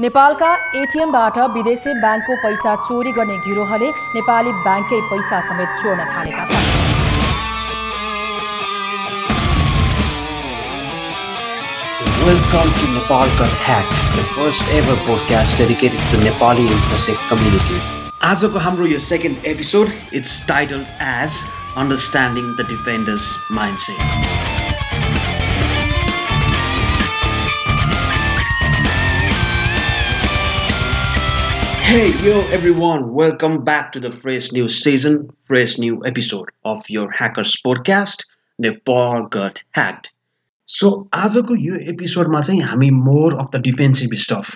नेपालका एटिएमबाट विदेशी ब्याङ्कको पैसा चोरी गर्ने गिरोहले नेपाली ब्याङ्ककै पैसा समेत चोर्न थालेका छन् Welcome to Nepal Got Hacked, the first ever podcast dedicated to Nepali InfoSec community. आजको हाम्रो यो second episode it's titled as understanding the defenders mindset Hey, yo, everyone, welcome back to the fresh new season, fresh new episode of your Hackers podcast, Nepal Got Hacked. So आजको यो एपिसोडमा चाहिँ हामी more of the defensive stuff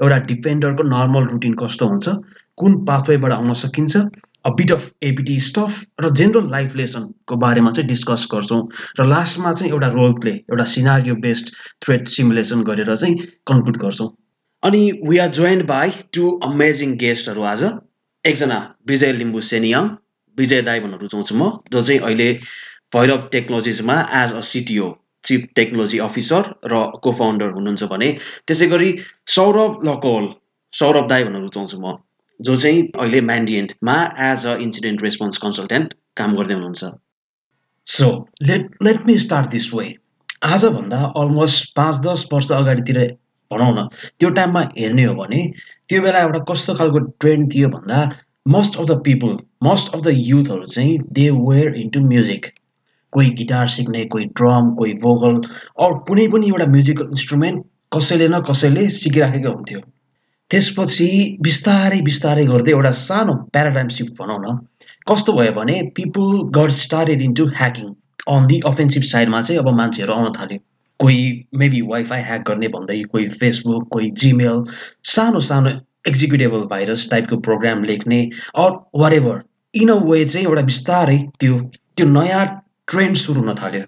एउटा डिफेन्डरको normal routine कस्तो हुन्छ कुन पाथवेबाट आउन सकिन्छ a bit of APT stuff र जेनरल लाइफ लेसनको बारेमा चाहिँ डिस्कस गर्छौँ र लास्टमा चाहिँ एउटा रोल प्ले एउटा सिनारियो बेस्ड थ्रेड सिमुलेसन गरेर चाहिँ कन्क्लुड गर्छौँ। अनि we are joined by two amazing गेस्टहरू आज। एकजना विजय लिम्बू सेनिया विजय दाई भन्न रुचाउँछु म जो चाहिँ अहिले Bhairav टेक्नोलोजिजमा as a CTO chief technology officer र को फाउन्डर हुनुहुन्छ भने त्यसै गरी सौरभ लकोल सौरभ दाई भन्न रुचाउँछु म जो चाहिँ अहिले म्यान्डिएन्टमा as a incident response consultant काम गर्दै हुनुहुन्छ। So let let me start this way आजभन्दा अलमोस्ट पाँच दस वर्ष अगाडितिर भनौँ न। त्यो टाइममा हेर्ने हो भने त्यो बेला एउटा कस्तो खालको ट्रेन्ड थियो भन्दा most of the people most of the युथहरू चाहिँ दे वेयर इन्टु म्युजिक कोही गिटार सिक्ने कोही ड्रम कोही भोकल अरू कुनै पनि एउटा म्युजिकल इन्स्ट्रुमेन्ट कसैले न कसैले सिकिराखेको हुन्थ्यो। त्यसपछि बिस्तारै बिस्तारै गर्दै एउटा सानो प्याराडाइम सिफ्ट भनौँ न कस्तो भयो भने people got started into hacking on the offensive साइडमा चाहिँ अब मान्छेहरू आउन थाल्यो। कोही मेबी वाइफाई ह्याक गर्ने भन्दै कोही फेसबुक कोही जिमेल सानो सानो एक्जिक्युटेबल भाइरस टाइपको प्रोग्राम लेख्ने or whatever in a way चाहिँ एउटा बिस्तारै त्यो त्यो नयाँ ट्रेन्ड सुरु हुन थाल्यो।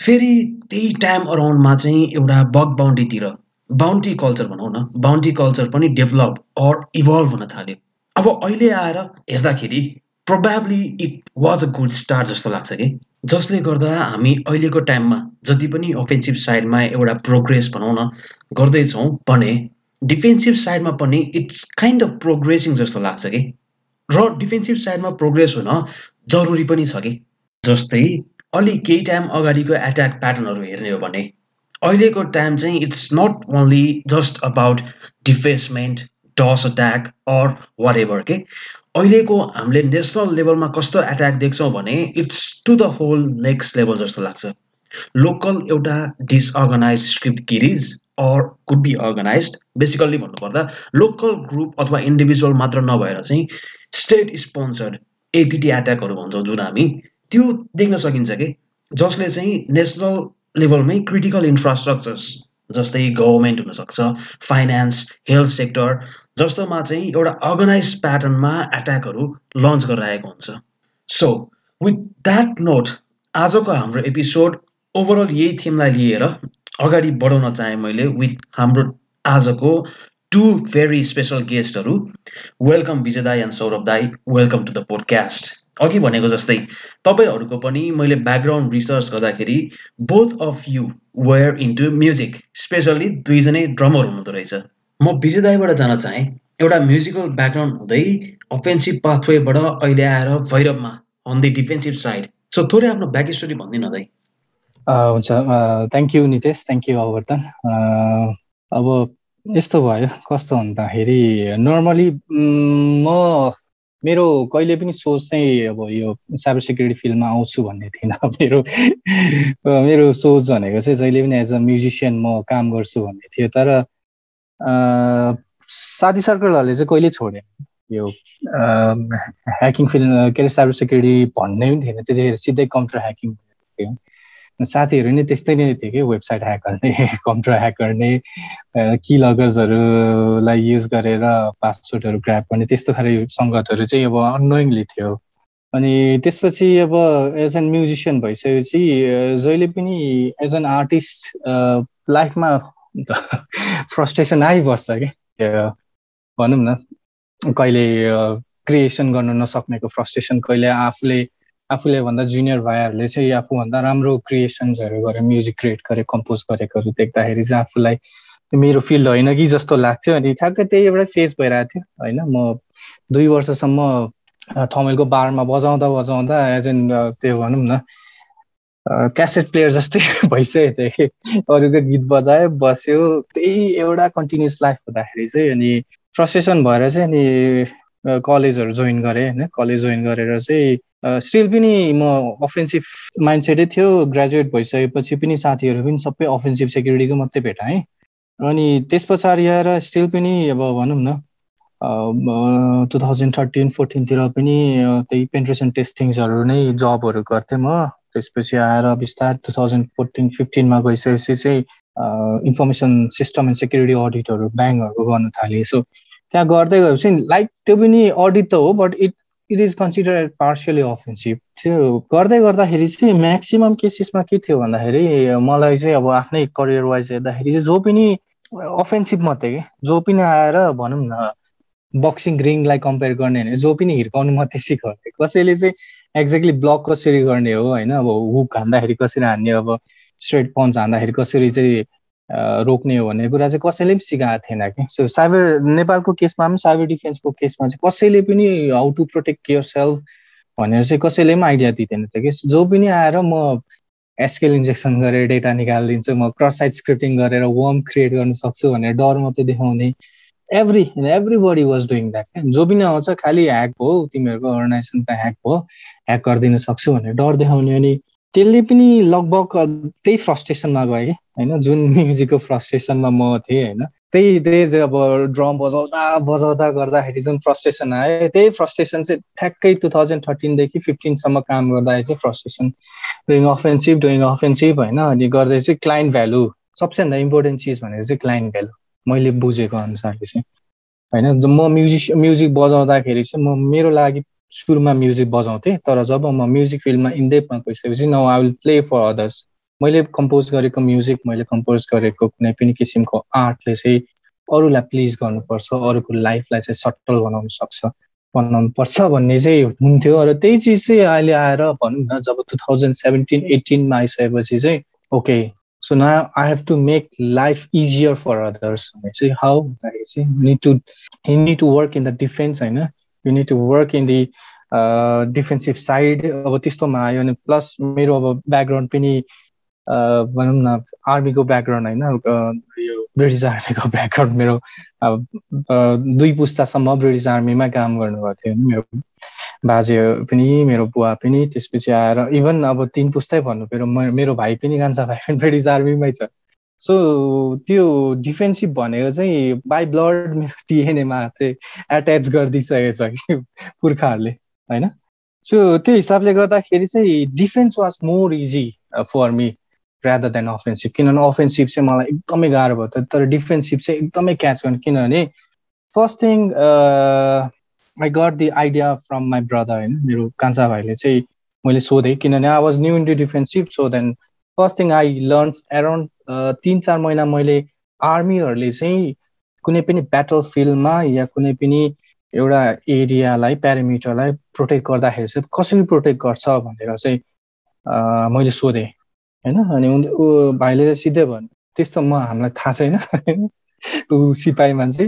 फेरि त्यही टाइम अराउन्डमा चाहिँ एउटा बग बााउन्डीतिर बााउन्टी कल्चर भनौँ न बााउन्टी कल्चर पनि डेभलप अर इभल्भ हुन थाल्यो। अब अहिले आएर हेर्दाखेरि probably it was a good start जस्तो लाग्छ कि। जसले गर्दा हामी अहिलेको टाइममा जति पनि अफेन्सिभ साइडमा एउटा प्रोग्रेस भनौँ न गर्दैछौँ भने डिफेन्सिभ साइडमा पनि इट्स काइन्ड अफ प्रोग्रेसिङ जस्तो लाग्छ कि। र डिफेन्सिभ साइडमा प्रोग्रेस हुन जरुरी पनि छ कि। जस्तै अलि केही टाइम अगाडिको एट्याक प्याटर्नहरू हेर्ने हो भने अहिलेको टाइम चाहिँ it's not only just about defacement DoS attack or what के अहिलेको हामीले नेसनल लेभलमा कस्तो एट्याक देख्छौँ भने it's to the whole next level जस्तो लाग्छ। लोकल एउटा disorganize script kiddies or could be organize basically भन्नुपर्दा लोकल ग्रुप अथवा इन्डिभिजुअल मात्र नभएर चाहिँ स्टेट स्पोन्सर्ड एपिटी एट्याकहरू भन्छौँ जुन हामी। त्यो देख्न सकिन्छ कि? जसले चाहिँ नेसनल लेभलमै क्रिटिकल इन्फ्रास्ट्रक्चर्स जस्तै गभर्मेन्ट हुनसक्छ फाइनेन्स हेल्थ सेक्टर जस्तोमा चाहिँ एउटा अर्गनाइज प्याटर्नमा एट्याकहरू लन्च गरिरहेको हुन्छ। सो विथ द्याट नोट आजको हाम्रो एपिसोड ओभरअल यही थिमलाई लिएर अगाडि बढाउन चाहेँ मैले विथ हाम्रो आजको टु भेरी स्पेसल गेस्टहरू वेलकम विजय दाई एन्ड सौरभ दाई वेलकम टु द पोडकास्ट अघि भनेको जस्तै तपाईँहरूको पनि मैले ब्याकग्राउन्ड रिसर्च गर्दाखेरि both of you were into music specially दुईजनै ड्रमर हुनुहुँदो रहेछ। म विजयदाईबाट जान चाहेँ। एउटा म्युजिकल ब्याकग्राउन्ड हुँदै अफेन्सिभ पाथवेबाट अहिले आएर भैरवमा on the defensive side so थोरै आफ्नो ब्याक स्टोरी भनिदिनु दाई। हुन्छ। Thank you Nitesh thank you अवर्तन अब यस्तो भयो। कस्तो भन्दाखेरि नर्मली म मेरो कहिले पनि सोच चाहिँ अब यो साइबर सेक्युरिटी फिल्डमा आउँछु भन्ने थिएन। मेरो मेरो सोच भनेको चाहिँ जहिले पनि एज अ म्युजिसियन म काम गर्छु भन्ने थियो। तर साथी सर्कलहरूले चाहिँ कहिले छोडे यो ह्याकिङ फिल्ड के अरे साइबर सेक्युरिटी भन्ने पनि थिएन। त्यतिखेर सिधै कम्प्युटर ह्याकिङ थियो। साथीहरू नै त्यस्तै नै थियो कि वेबसाइट ह्याक गर्ने कम्प्युटर ह्याक गर्ने कि लगर्सहरूलाई युज गरेर पासवर्डहरू ग्राप गर्ने त्यस्तो खाले सङ्गतहरू चाहिँ अब अनोइङली थियो। अनि त्यसपछि अब एज एन म्युजिसियन भइसकेपछि जहिले पनि एज एन आर्टिस्ट लाइफमा फ्रस्ट्रेसन आइबस्छ कि भनौँ न कहिले क्रिएसन गर्न नसक्नेको फ्रस्ट्रेसन कहिले आफूले आफूले भन्दा जुनियर भाइहरूले चाहिँ आफूभन्दा राम्रो क्रिएसन्सहरू गरेर म्युजिक क्रिएट गरे कम्पोज गरेकोहरू देख्दाखेरि चाहिँ आफूलाई मेरो फिल्ड होइन कि जस्तो लाग्थ्यो। अनि ठ्याक्कै त्यही एउटा फेस भइरहेको थियो होइन? म दुई वर्षसम्म थमेलको बारमा बजाउँदा बजाउँदा एज एन त्यो भनौँ न क्यासेट प्लेयर जस्तै भइसकेको थिएँ कि। अरूको गीत बजायो बस्यो त्यही एउटा कन्टिन्युस लाइफ हुँदाखेरि चाहिँ अनि फ्रस्ट्रेसन भएर चाहिँ अनि कलेजहरू जोइन गरेँ होइन? कलेज जोइन गरेर चाहिँ स्टिल पनि म अफेन्सिभ माइन्डसेटै थियो ग्रेजुएट भइसकेपछि पनि साथीहरू पनि सबै अफेन्सिभ सेक्युरिटीको मात्रै भेटाएँ अनि त्यस पछाडि आएर स्टिल पनि अब भनौँ न टु थाउजन्ड थर्टिन फोर्टिनतिर पनि त्यही पेन्ट्रेसन टेस्टिङ्सहरू नै जबहरू गर्थेँ म। त्यसपछि आएर बिस्तारै टु थाउजन्ड फोर्टिन फिफ्टिनमा गइसकेपछि चाहिँ इन्फर्मेसन सिस्टम एन्ड सेक्युरिटी अडिटहरू ब्याङ्कहरूको गर्न थालेँ। सो त्यहाँ गर्दै गएपछि लाइक त्यो पनि अडिट त हो but it it is consider partially offensive त्यो गर्दै गर्दाखेरि चाहिँ म्याक्सिमम् केसेसमा के थियो भन्दाखेरि मलाई चाहिँ अब आफ्नै करियर वाइज हेर्दाखेरि चाहिँ जो पनि अफेन्सिभ मात्रै कि? जो पनि आएर भनौँ न बक्सिङ रिङलाई कम्पेयर गर्ने होइन जो पनि हिर्काउनु मात्रै सिकाउने कसैले चाहिँ एक्ज्याक्टली ब्लक कसरी गर्ने हो होइन? अब हुक हान्दाखेरि कसरी हान्ने अब स्ट्रेट पन्च हान्दाखेरि कसरी चाहिँ रोक्ने हो भन्ने कुरा चाहिँ कसैले पनि सिकाएको थिएन कि। सो साइबर नेपालको केसमा पनि साइबर डिफेन्सको केसमा चाहिँ कसैले पनि how to protect yourself भनेर चाहिँ कसैले पनि आइडिया दिँदैन थियो कि। जो पनि आएर म एसकेल इन्जेक्सन गरेर डेटा निकालिदिन्छु म क्रस साइड स्क्रिप्टिङ गरेर वर्म क्रिएट गर्न सक्छु भनेर डर मात्रै देखाउने। Every everybody was doing that जो पनि आउँछ खालि ह्याक हो तिमीहरूको अर्गनाइजेसनको ह्याक हो। ह्याक गरिदिन सक्छु भनेर डर देखाउने अनि त्यसले पनि लगभग त्यही फ्रस्ट्रेसनमा गएँ होइन? जुन म्युजिकको फ्रस्ट्रेसनमा म थिएँ होइन? त्यही त्यही अब ड्रम बजाउँदा बजाउँदा गर्दाखेरि जुन फ्रस्ट्रेसन आयो त्यही फ्रस्ट्रेसन चाहिँ ठ्याक्कै टु थाउजन्ड थर्टिनदेखि फिफ्टिनसम्म काम गर्दाखेरि चाहिँ frustration doing offensive doing offensive होइन? अनि गर्दै चाहिँ क्लाइन्ट भ्यालु सबसे भन्दा इम्पोर्टेन्ट चिज भनेको चाहिँ क्लाइन्ट भ्यालु मैले बुझेको अनुसारले चाहिँ। होइन? म म्युजिक म्युजिक बजाउँदाखेरि चाहिँ म मेरो लागि सुरुमा म्युजिक बजाउँथेँ तर जब म म्युजिक फिल्डमा इन्डेपमा गइसकेपछि न I will play for others मैले कम्पोज गरेको म्युजिक मैले कम्पोज गरेको कुनै पनि किसिमको आर्टले चाहिँ अरूलाई प्लिज गर्नुपर्छ अरूको लाइफलाई चाहिँ सटल बनाउनु सक्छ बनाउनु पर्छ भन्ने चाहिँ हुन्थ्यो। र त्यही चिज चाहिँ अहिले आएर भनौँ न जब टु थाउजन्ड सेभेन्टिन एटिनमा आइसकेपछि चाहिँ ओके सो न I have to make life easier for others भने चाहिँ हाउ भन्दाखेरि चाहिँ need to need to work in the defence होइन? You need to work in the defensive side अब त्यस्तोमा आयो भने प्लस मेरो अब ब्याकग्राउन्ड पनि भनौँ न आर्मीको ब्याकग्राउन्ड होइन यो ब्रिटिस आर्मीको ब्याकग्राउन्ड मेरो दुई पुस्तासम्म ब्रिटिस आर्मीमा काम गर्नुभएको थियो मेरो बाजे पनि मेरो बुवा पनि त्यसपछि आएर इभन अब तिन पुस्तै भन्नु पऱ्यो मेरो भाइ पनि कान्छा भाइ पनि ब्रिटिस आर्मीमै छ। सो त्यो डिफेन्सिभ भनेको चाहिँ बाई ब्लड मेरो डिएनएमा चाहिँ एट्याच गरिदिइसकेको छ कि पुर्खाहरूले होइन? सो त्यो हिसाबले गर्दाखेरि चाहिँ defence was more easy for me rather than offensive. किनभने अफेन्सिभ चाहिँ मलाई एकदमै गाह्रो भयो तर डिफेन्सिभ चाहिँ एकदमै क्याच गर्ने। किनभने first thing I got the idea from my brother होइन? मेरो कान्छा भाइले चाहिँ मैले सोधेँ। किनभने I was new in defensive so then first thing I learn around तिन चार महिना मैले आर्मीहरूले चाहिँ कुनै पनि ब्याटल फिल्डमा या कुनै पनि एउटा एरियालाई प्यारामिटरलाई प्रोटेक्ट गर्दाखेरि चाहिँ कसरी प्रोटेक्ट गर्छ भनेर चाहिँ मैले सोधेँ होइन? अनि ऊ भाइले चाहिँ सिधै भन्यो त्यस्तो म हामीलाई थाहा छैन। ऊ सिपाही मान्छे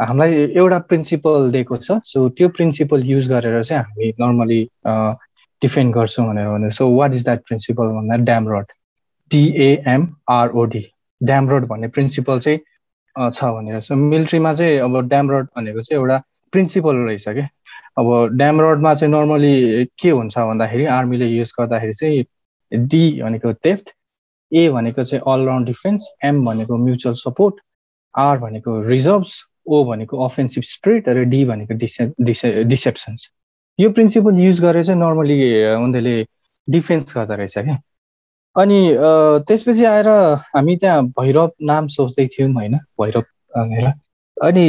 हामीलाई एउटा प्रिन्सिपल दिएको छ। सो त्यो प्रिन्सिपल युज गरेर चाहिँ हामी नर्मली डिफेन्ड गर्छौँ भनेर भने so what is that principle भन्दा dam rod DMROD dam rod भन्ने प्रिन्सिपल चाहिँ छ भनेर सो मिलिट्रीमा चाहिँ अब ड्याम रड भनेको चाहिँ एउटा प्रिन्सिपल रहेछ क्या अब ड्याम रडमा चाहिँ नर्मली के हुन्छ भन्दाखेरि आर्मीले युज गर्दाखेरि चाहिँ डी भनेको डेफ्थ ए भनेको चाहिँ अलराउन्ड डिफेन्स एम भनेको म्युचुअल सपोर्ट आर भनेको रिजर्भ्स ओ भनेको अफेन्सिभ स्प्रिट र डी भनेको डिसे डिसे डिसेप्सन्स यो प्रिन्सिपल युज गरेर चाहिँ नर्मली उनीहरूले डिफेन्स गर्दो रहेछ क्या। अनि त्यसपछि आएर हामी त्यहाँ भैरव नाम सोच्दै थियौँ होइन? भैरव भनेर। अनि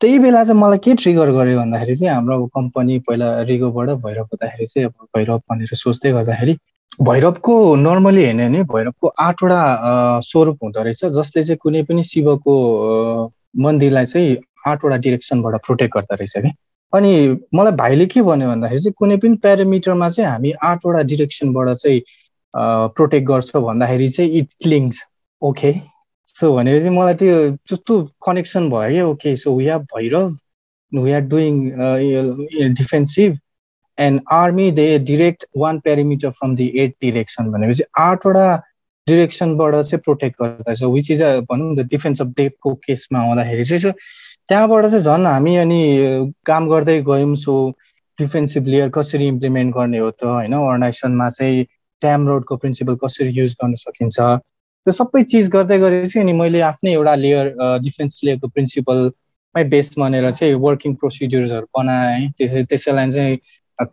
त्यही बेला चाहिँ मलाई के ट्रिगर गर्यो भन्दाखेरि चाहिँ हाम्रो कम्पनी पहिला रिगोबाट भैरव हुँदाखेरि चाहिँ अब भैरव भनेर सोच्दै गर्दाखेरि भैरवको नर्मली हेर्ने भने भैरवको आठवटा स्वरूप हुँदो रहेछ जसले चाहिँ कुनै पनि शिवको मन्दिरलाई चाहिँ आठवटा डिरेक्सनबाट प्रोटेक्ट गर्दो रहेछ कि अनि मलाई भाइले के भन्यो भन्दाखेरि चाहिँ कुनै पनि प्यारामिटरमा चाहिँ हामी आठवटा डिरेक्सनबाट चाहिँ प्रोटेक्ट गर्छ भन्दाखेरि चाहिँ इट लिङ्क्स ओके? सो भनेपछि मलाई त्यो जस्तो कनेक्सन भयो क्या okay so we have Bhairav we are doing defensive and army they direct one parameter from the eight direction भनेपछि आठवटा डिरेक्सनबाट चाहिँ प्रोटेक्ट गर्दछ विच इज अ भनौँ न डिफेन्स अफ डेपको केसमा आउँदाखेरि चाहिँ सो त्यहाँबाट चाहिँ झन् हामी अनि काम गर्दै गयौँ सो डिफेन्सिभ लेयर कसरी इम्प्लिमेन्ट गर्ने हो त होइन अर्गनाइजेसनमा चाहिँ ट्याम रोडको प्रिन्सिपल कसरी युज गर्न सकिन्छ त्यो सबै चिज गर्दै गरेपछि अनि मैले आफ्नै एउटा लेयर डिफेन्स लेयरको प्रिन्सिपलमै बेस मानेर चाहिँ वर्किङ प्रोसिड्युर्सहरू बनाएँ त्यसै त्यसैलाई चाहिँ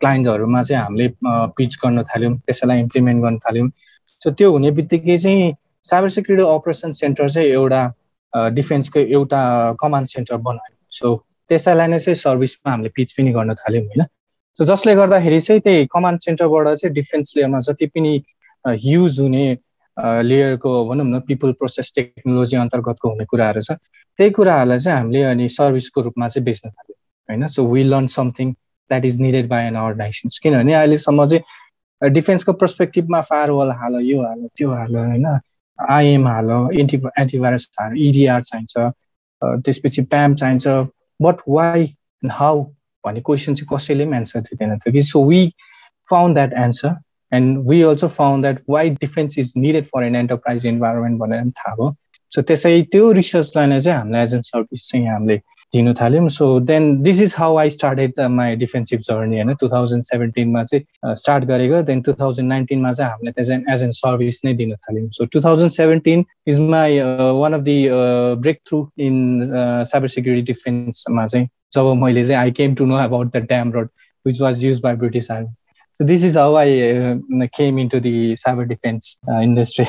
क्लाइन्टहरूमा चाहिँ हामीले पिच गर्न थाल्यौँ त्यसैलाई इम्प्लिमेन्ट गर्न थाल्यौँ सो त्यो हुने बित्तिकै चाहिँ साइबर सेक्युरिटी अपरेसन सेन्टर चाहिँ एउटा डिफेन्सको एउटा कमान्ड सेन्टर बनायौँ। सो त्यसैलाई नै चाहिँ सर्भिसमा हामीले पिच पनि गर्न थाल्यौँ होइन? सो जसले गर्दाखेरि चाहिँ त्यही कमान्ड सेन्टरबाट चाहिँ डिफेन्स लेयरमा जति पनि युज हुने लेयरको भनौँ न पिपल प्रोसेस टेक्नोलोजी अन्तर्गतको हुने कुराहरू छ त्यही कुराहरूलाई चाहिँ हामीले अनि सर्भिसको रूपमा चाहिँ बेच्न थाल्यौँ होइन? So we learn something that is needed by an organisations किनभने अहिलेसम्म चाहिँ डिफेन्सको पर्सपेक्टिभमा फायरवाल हाल यो हाल त्यो हाल होइन? आइएम हाल एन्टी एन्टिभाइरस हाल इडिआर चाहिन्छ त्यसपछि प्याम चाहिन्छ बट वाइ एन्ड हाउ भन्ने क्वेसन चाहिँ कसैले पनि एन्सर दिँदैन थियो कि? So we found that answer and we also found that why defence is needed for an enterprise environment भनेर पनि थाहा भयो। सो त्यसै त्यो रिसर्चलाई नै चाहिँ हामीलाई एज एन सर्भिस चाहिँ हामीले दिनु थाल्यौँ। So then this is how I started my defensive journey होइन। टु थाउजन्ड सेभेन्टिनमा चाहिँ स्टार्ट गरेको देन टु थाउजन्ड नाइन्टिनमा चाहिँ हामीले त्यसै एज एन सर्भिस नै दिन थाल्यौँ। So two thousand seventeen is my one of the breakthrough in cyber security डिफेन्समा चाहिँ जब मैले चाहिँ I came to know about the dam rod which was use by British army so this is how I came into the cyber defence industry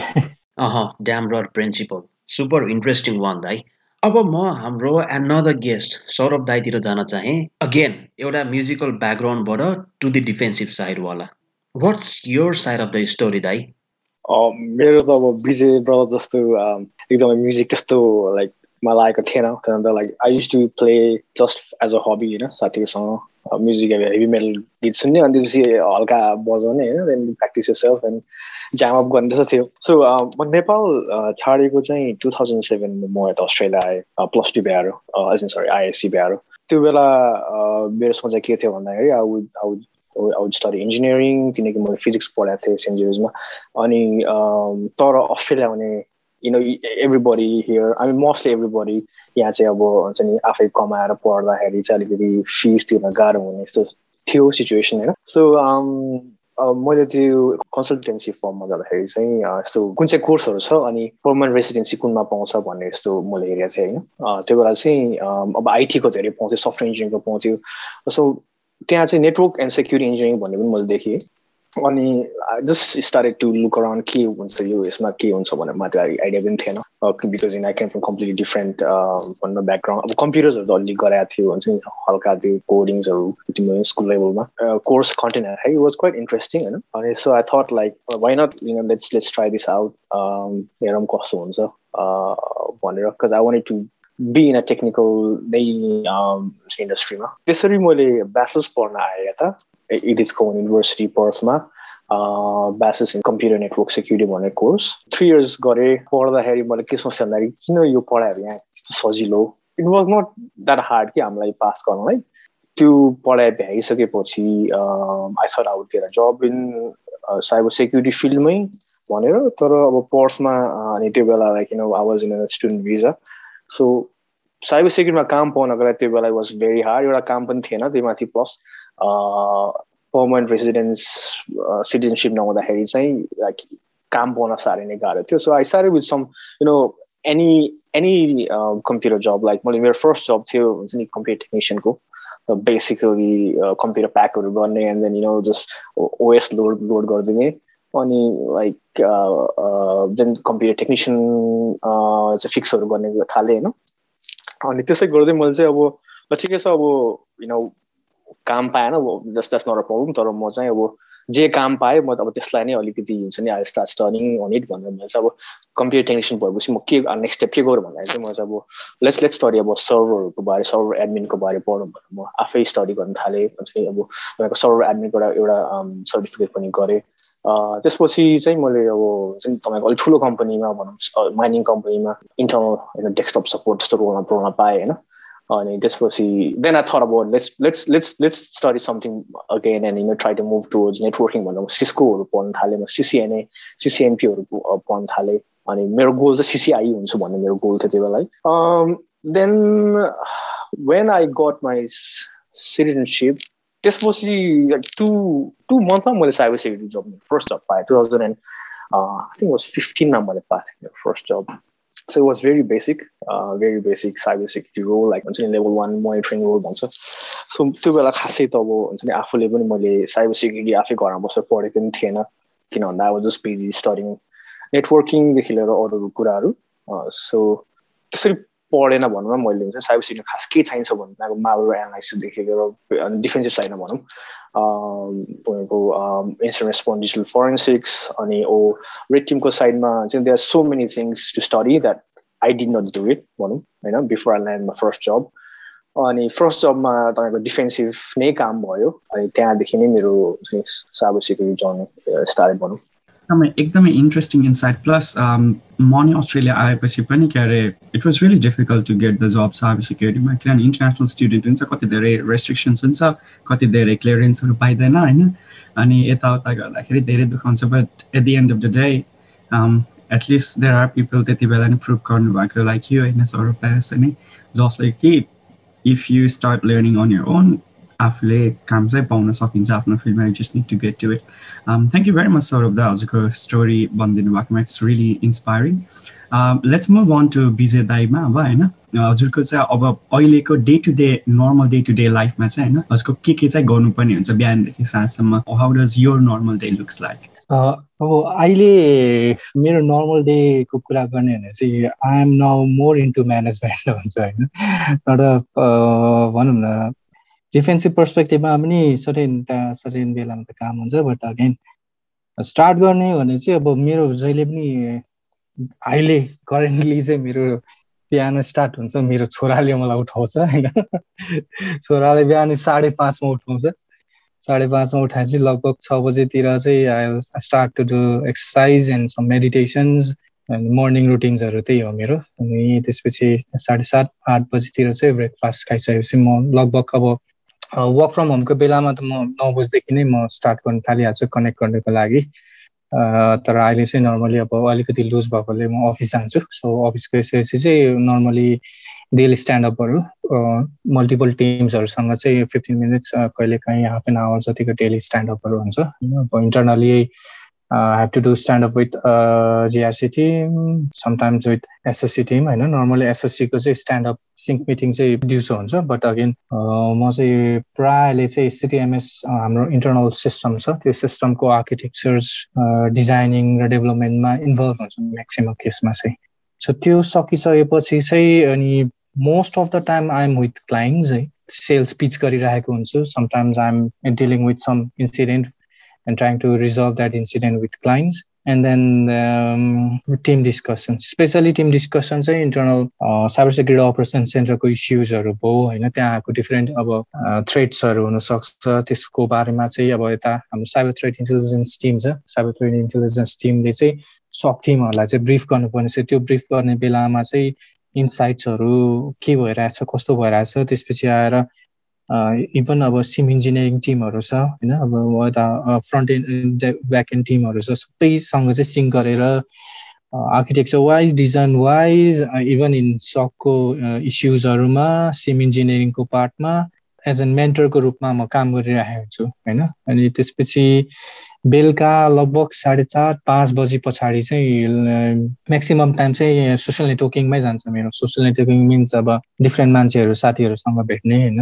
dam rod principle super interesting one दाई अब म हाम्रो another guest Saurabh दाईतिर जान चाहेँ। Again एउटा musical ब्याकग्राउन्डबाट to the defensive साइडवाला what's your side of the story दाई? मेरो त अब विजय ब्रदर जस्तो एकदमै म्युजिक त्यस्तो लाइक मलाई आएको थिएन। किनभने like I use to play just as a hobby होइन साथीहरूसँग। म्युजिक अब हेभी मेटल गीत सुन्ने अनि त्यसपछि हल्का बजाउने होइन then practice self and jam up गर्ने त्यस्तो थियो सो म नेपाल छाडेको चाहिँ टु थाउजन्ड सेभेन म यता अस्ट्रेलिया आएँ प्लस टू एज सरी आइएससी भ्याएर त्यो बेला मेरो सोचाइ के थियो भन्दाखेरि आई वुड स्टडी इन्जिनियरिङ किनकि मैले फिजिक्स पढाएको थिएँ सेन्ट जेभिजमा अनि तर अस्ट्रेलिया हुने you know everybody here I mean mostly everybody यहाँ चाहिँ अब हुन्छ नि आफै कमाएर पढ्दाखेरि चाहिँ अलिकति फिस तिर्न गाह्रो हुने यस्तो थियो सिचुएसन होइन? सो मैले त्यो कन्सल्टेन्सी फर्ममा जाँदाखेरि चाहिँ यस्तो कुन चाहिँ कोर्सहरू छ अनि पर्मानेन्ट रेसिडेन्सी कुनमा पाउँछ भन्ने यस्तो मैले हेरेको थिएँ होइन? त्यो बेला चाहिँ अब आइटीको धेरै पाउँथ्यो सफ्टवेयर इन्जिनियरिङको पाउँथ्यो। सो त्यहाँ चाहिँ नेटवर्क एन्ड सेक्युरिटी इन्जिनियरिङ भन्ने पनि मैले देखेँ अनि just started to look around के हुन्छ यो यसमा के हुन्छ भनेर त्यो आइडिया पनि थिएन। Because in I came from completely different भनौँ ब्याकग्राउन्ड अब कम्प्युटर्सहरू त अलिक गराएको थियो हुन्छ नि हल्का त्यो कोडिङ्सहरू तिम्रो स्कुल लेभलमा कोर्स कन्टेन्ट है वाज क्वाइट इन्ट्रेस्टिङ होइन। अनि so I thought like why not you let's let's try this out हेरौँ कस्तो हुन्छ भनेर। Because I want to be in a technical नै इन्डस्ट्रीमा त्यसरी मैले ब्याचलर्स पढ्न आएँ यता इडिसको university पर्थमा bachelors in computer network security भन्ने कोर्स थ्री इयर्स गरेँ पढ्दाखेरि मैले के सोच्थेँ भन्दाखेरि किन यो पढाइहरू यहाँ यस्तो सजिलो it was not that hard कि हामीलाई पास गर्नलाई त्यो पढाइ भ्याइसकेपछि I thought out a job in cyber security फिल्डमै भनेर तर अब पर्थमा अनि त्यो बेला like you know I was in student visa so cyber सेक्युरिटीमा काम पाउनको लागि त्यो बेला वाज भेरी हार्ड एउटा काम पनि थिएन त्यो माथि प्लस पर्मानेन्ट रेसिडेन्स सिटिजनसिप नहुँदाखेरि चाहिँ लाइक काम पाउन साह्रै नै गाह्रो थियो. सो आई साह्रै with some you know any any computer job like मैले मेरो फर्स्ट जब थियो हुन्छ नि कम्प्युटर टेक्निसियनको बेसिकली कम्प्युटर प्याकहरू गर्ने and then you know just OS load load गरिदिने अनि लाइक देन कम्प्युटर टेक्निसियन चाहिँ फिक्सहरू गर्ने थालेँ होइन। अनि त्यसै गर्दै मैले चाहिँ अब ठिकै छ अब यु नो काम पाएन just that's not a problem तर म चाहिँ अब जे काम पाएँ म अब त्यसलाई नै अलिकति हुन्छ नि I start stirring on it भनेर मैले चाहिँ अब कम्प्युटर टेक्निसियन भएपछि म के नेक्स्ट स्टेप के गरौँ भन्दाखेरि चाहिँ म चाहिँ अब लेट्स लेट्स स्टडी अब सर्भरहरूको बारे सर्भर एडमिनको बारे पढौँ भनेर म आफै स्टडी गर्न थालेँ चाहिँ अब तपाईँको सर्भर एडमिनको एउटा एउटा सर्टिफिकेट पनि गरेँ। त्यसपछि चाहिँ मैले अब चाहिँ तपाईँको अलिक ठुलो कम्पनीमा भनौँ माइनिङ कम्पनीमा इन्टरनल होइन डेस्कटप सपोर्ट त्यस्तो रोलमा रोलमा पाएँ होइन। अनि त्यसपछि देन आई थर अब let's let's let's let's study something again and you try to move towards networking भन्दा म सिस्कोहरू पढ्नु थालेँ म सिसिएनए सिसिएनपीहरू पढ्नु थालेँ अनि मेरो गोल चाहिँ सिसिआई हुन्छ भन्ने मेरो गोल थियो त्यो बेला then when I got my citizenship त्यसपछि टु टु मन्थमा मैले cyber security job first job पाएँ two thousand and I think was फिफ्टिनमा मैले पाएको थिएँ first job It was very basic, uh, very basic cybersecurity role, like हुन्छ नि level one monitoring role भन्छ। सो त्यो बेला खासै त अब हुन्छ नि आफूले पनि मैले साइबर सेक्युरिटी आफै घरमा बसेर पढेको पनि थिएन। किन भन्दा अब जस्ट पिजी स्टडिङ नेटवर्किङदेखि लिएर अरू कुराहरू सो त्यसरी पढेन भनौँ न मैले। हुन्छ साइबर सिक्युरिटी खास के चाहिन्छ भन्दा अब मालवेयर एनालाइसिसदेखि लिएर डिफेन्सिभ साइडमा भनौँ। तपाईँको इन्सिडेन्ट रेस्पोन्स डिजिटल फोरेन्सिक्स अनि ओ रेड टिमको साइडमा चाहिँ they are so many things to study that I did not do it भनौँ होइन before I land first job अनि फर्स्ट जबमा तपाईँको डिफेन्सिभ नै काम भयो। अनि त्यहाँदेखि नै मेरो साइबर सिक्युरिटी जर्नी स्टार्ट भनौँ एकदमै एकदमै इन्ट्रेस्टिङ इन्साइट प्लस म नि अस्ट्रेलिया आएपछि पनि के अरे it was really difficult to get the job cyber सिक्युरिटीमा किनभने इन्टरनेसनल स्टुडेन्ट हुन्छ कति धेरै रेस्ट्रिक्सन्स हुन्छ कति धेरै क्लियरेन्सहरू पाइँदैन होइन अनि यताउता गर्दाखेरि धेरै दुःख हुन्छ but at the end of the day at least there are people त्यति बेला नै प्रुभ गर्नुभएको लाइक यु होइन सौरभ दास होइन जसले कि if you start learning on your own आफूले काम चाहिँ पाउन सकिन्छ आफ्नो फिल्डमा you just need to get to it thank you very much Saurabh दा हजुरको स्टोरी भनिदिनु भएकोमा it's really inspiring let's move on to Vijay दाईमा अब होइन? हजुरको चाहिँ अब अहिलेको day to day normal day to day लाइफमा चाहिँ होइन? हजुरको के के चाहिँ गर्नुपर्ने हुन्छ बिहानदेखि साँझसम्म? How does your normal day looks like अब अहिले मेरो नर्मल डेको कुरा गर्ने भने चाहिँ I am now more into management भन्छ होइन? एउटा भनौँ न डिफेन्सिभ पर्सपेक्टिभमा पनि सर्टेन त्यहाँ सर्टेन बेलामा त काम हुन्छ बट अगेन स्टार्ट गर्ने भने चाहिँ अब मेरो जहिले पनि अहिले करेन्टली चाहिँ मेरो बिहान स्टार्ट हुन्छ मेरो छोराले मलाई उठाउँछ होइन? छोराले बिहान साढे पाँचमा उठाउँछ। साढे पाँचमा उठाएपछि लगभग छ बजेतिर चाहिँ I start to do exercise and some meditations morning रुटिन्सहरू त्यही हो मेरो। अनि त्यसपछि साढे सात आठ बजीतिर चाहिँ ब्रेकफास्ट खाइसकेपछि म लगभग अब वर्क फ्रम होमको बेलामा त म नौ बजीदेखि नै म स्टार्ट गर्न थालिहाल्छु कनेक्ट गर्नको लागि। तर अहिले चाहिँ नर्मली अब अलिकति लुज भएकोले म अफिस जान्छु। सो अफिस गइसकेपछि चाहिँ नर्मली डेली स्ट्यान्डअपहरू मल्टिपल टिम्सहरूसँग चाहिँ फिफ्टिन मिनट्स कहिले काहीँ हाफ एन आवर जतिको डेली स्ट्यान्डअपहरू हुन्छ। होइन अब internally uh, have to do stand up with uh, GRC team, sometimes with SSC team होइन? नर्मली एसएससीको चाहिँ स्ट्यान्डअप सिङ्क मिटिङ चाहिँ दिउँसो हुन्छ बट अगेन म चाहिँ प्रायःले चाहिँ सिटिएमएस हाम्रो इन्टरनल सिस्टम छ। त्यो सिस्टमको आर्किटेक्चर्स डिजाइनिङ र डेभलपमेन्टमा इन्भल्भ हुन्छ म्याक्सिमम् केसमा चाहिँ। सो त्यो सकिसकेपछि चाहिँ अनि most of the time I am with clients है। सेल्स पिच गरिरहेको हुन्छु। Sometimes I am dealing with some incident and trying to resolve that incident with clients. And then um, team discussions especially team discussion चाहिँ internal cyber security operation सेन्टरको इस्युजहरू भयो होइन? त्यहाँ आएको डिफ्रेन्ट अब थ्रेट्सहरू हुनसक्छ त्यसको बारेमा चाहिँ अब यता हाम्रो साइबर थ्रेट इन्टेलिजेन्स टिम छ। साइबर थ्रेट इन्टेलिजेन्स टिमले चाहिँ सक टिमहरूलाई चाहिँ ब्रिफ गर्नुपर्ने छ त्यो ब्रिफ गर्ने बेलामा चाहिँ इन्साइट्सहरू के भइरहेछ कस्तो भइरहेछ त्यसपछि आएर इभन अब सिम इन्जिनियरिङ टिमहरू छ होइन? अब यता फ्रन्ट एन्ड ब्याक एन्ड टिमहरू छ सबैसँग चाहिँ सिङ्क गरेर architecture wise design wise even in सकको इस्युजहरूमा सिम इन्जिनियरिङको पार्टमा एज एन मेन्टरको रूपमा म काम गरिरहेको हुन्छु होइन? अनि त्यसपछि बेलुका लगभग साढे चार पाँच बजी पछाडि चाहिँ म्याक्सिमम् टाइम चाहिँ सोसियल नेटवर्किङमै जान्छ मेरो। सोसियल नेटवर्किङ मिन्स अब डिफ्रेन्ट मान्छेहरू साथीहरूसँग भेट्ने होइन?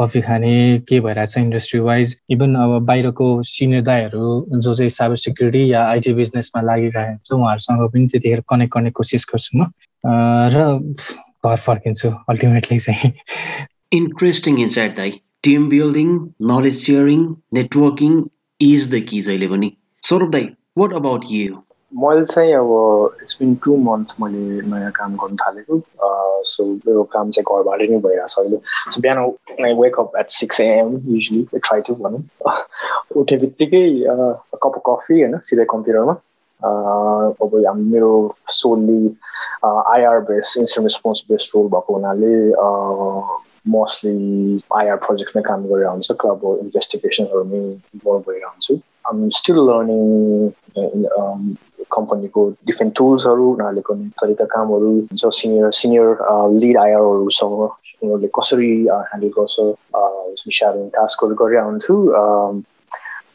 कफी खाने के भइरहेछ इन्डस्ट्री वाइज इभन अब बाहिरको सिनियर दाईहरू जो चाहिँ साइबर सेक्युरिटी या आइटी बिजनेसमा लागिरहेको हुन्छ उहाँहरूसँग पनि त्यतिखेर कनेक्ट गर्ने कोसिस गर्छु म। र घर फर्किन्छु अल्टिमेटली चाहिँ। इन्ट्रेस्टिङ इन्साइट दाई। Team building knowledge sharing networking is the key जहिले पनि। सौरभ दाई वाट अबाउट यु मैले चाहिँ अब इट्स बिन टु मन्थ मैले नयाँ काम गर्नु थालेको। सो मेरो काम चाहिँ घरबाटै नै भइरहेको छ अहिले। सो बिहान I wake up at six AM usually try to भनौँ। उठे बित्तिकै कप कफी होइन सिधै कम्प्युटरमा। अब हामी मेरो solely IR base instant response based role भएको हुनाले मोस्टली आइआर प्रोजेक्टमै काम गरेर हुन्छ अब इन्भेस्टिगेसनहरूमै इन्भल्भ भइरहेको हुन्छु स्टिल लर्निङ कम्पनीको डिफ्रेन्ट टुल्सहरू उनीहरूले गर्ने तरिका कामहरू हुन्छ सिनियर सिनियर लिड आइआरहरूसँग उनीहरूले कसरी ह्यान्डल गर्छ स्यारिङ टास्कहरू गरेर हुन्छु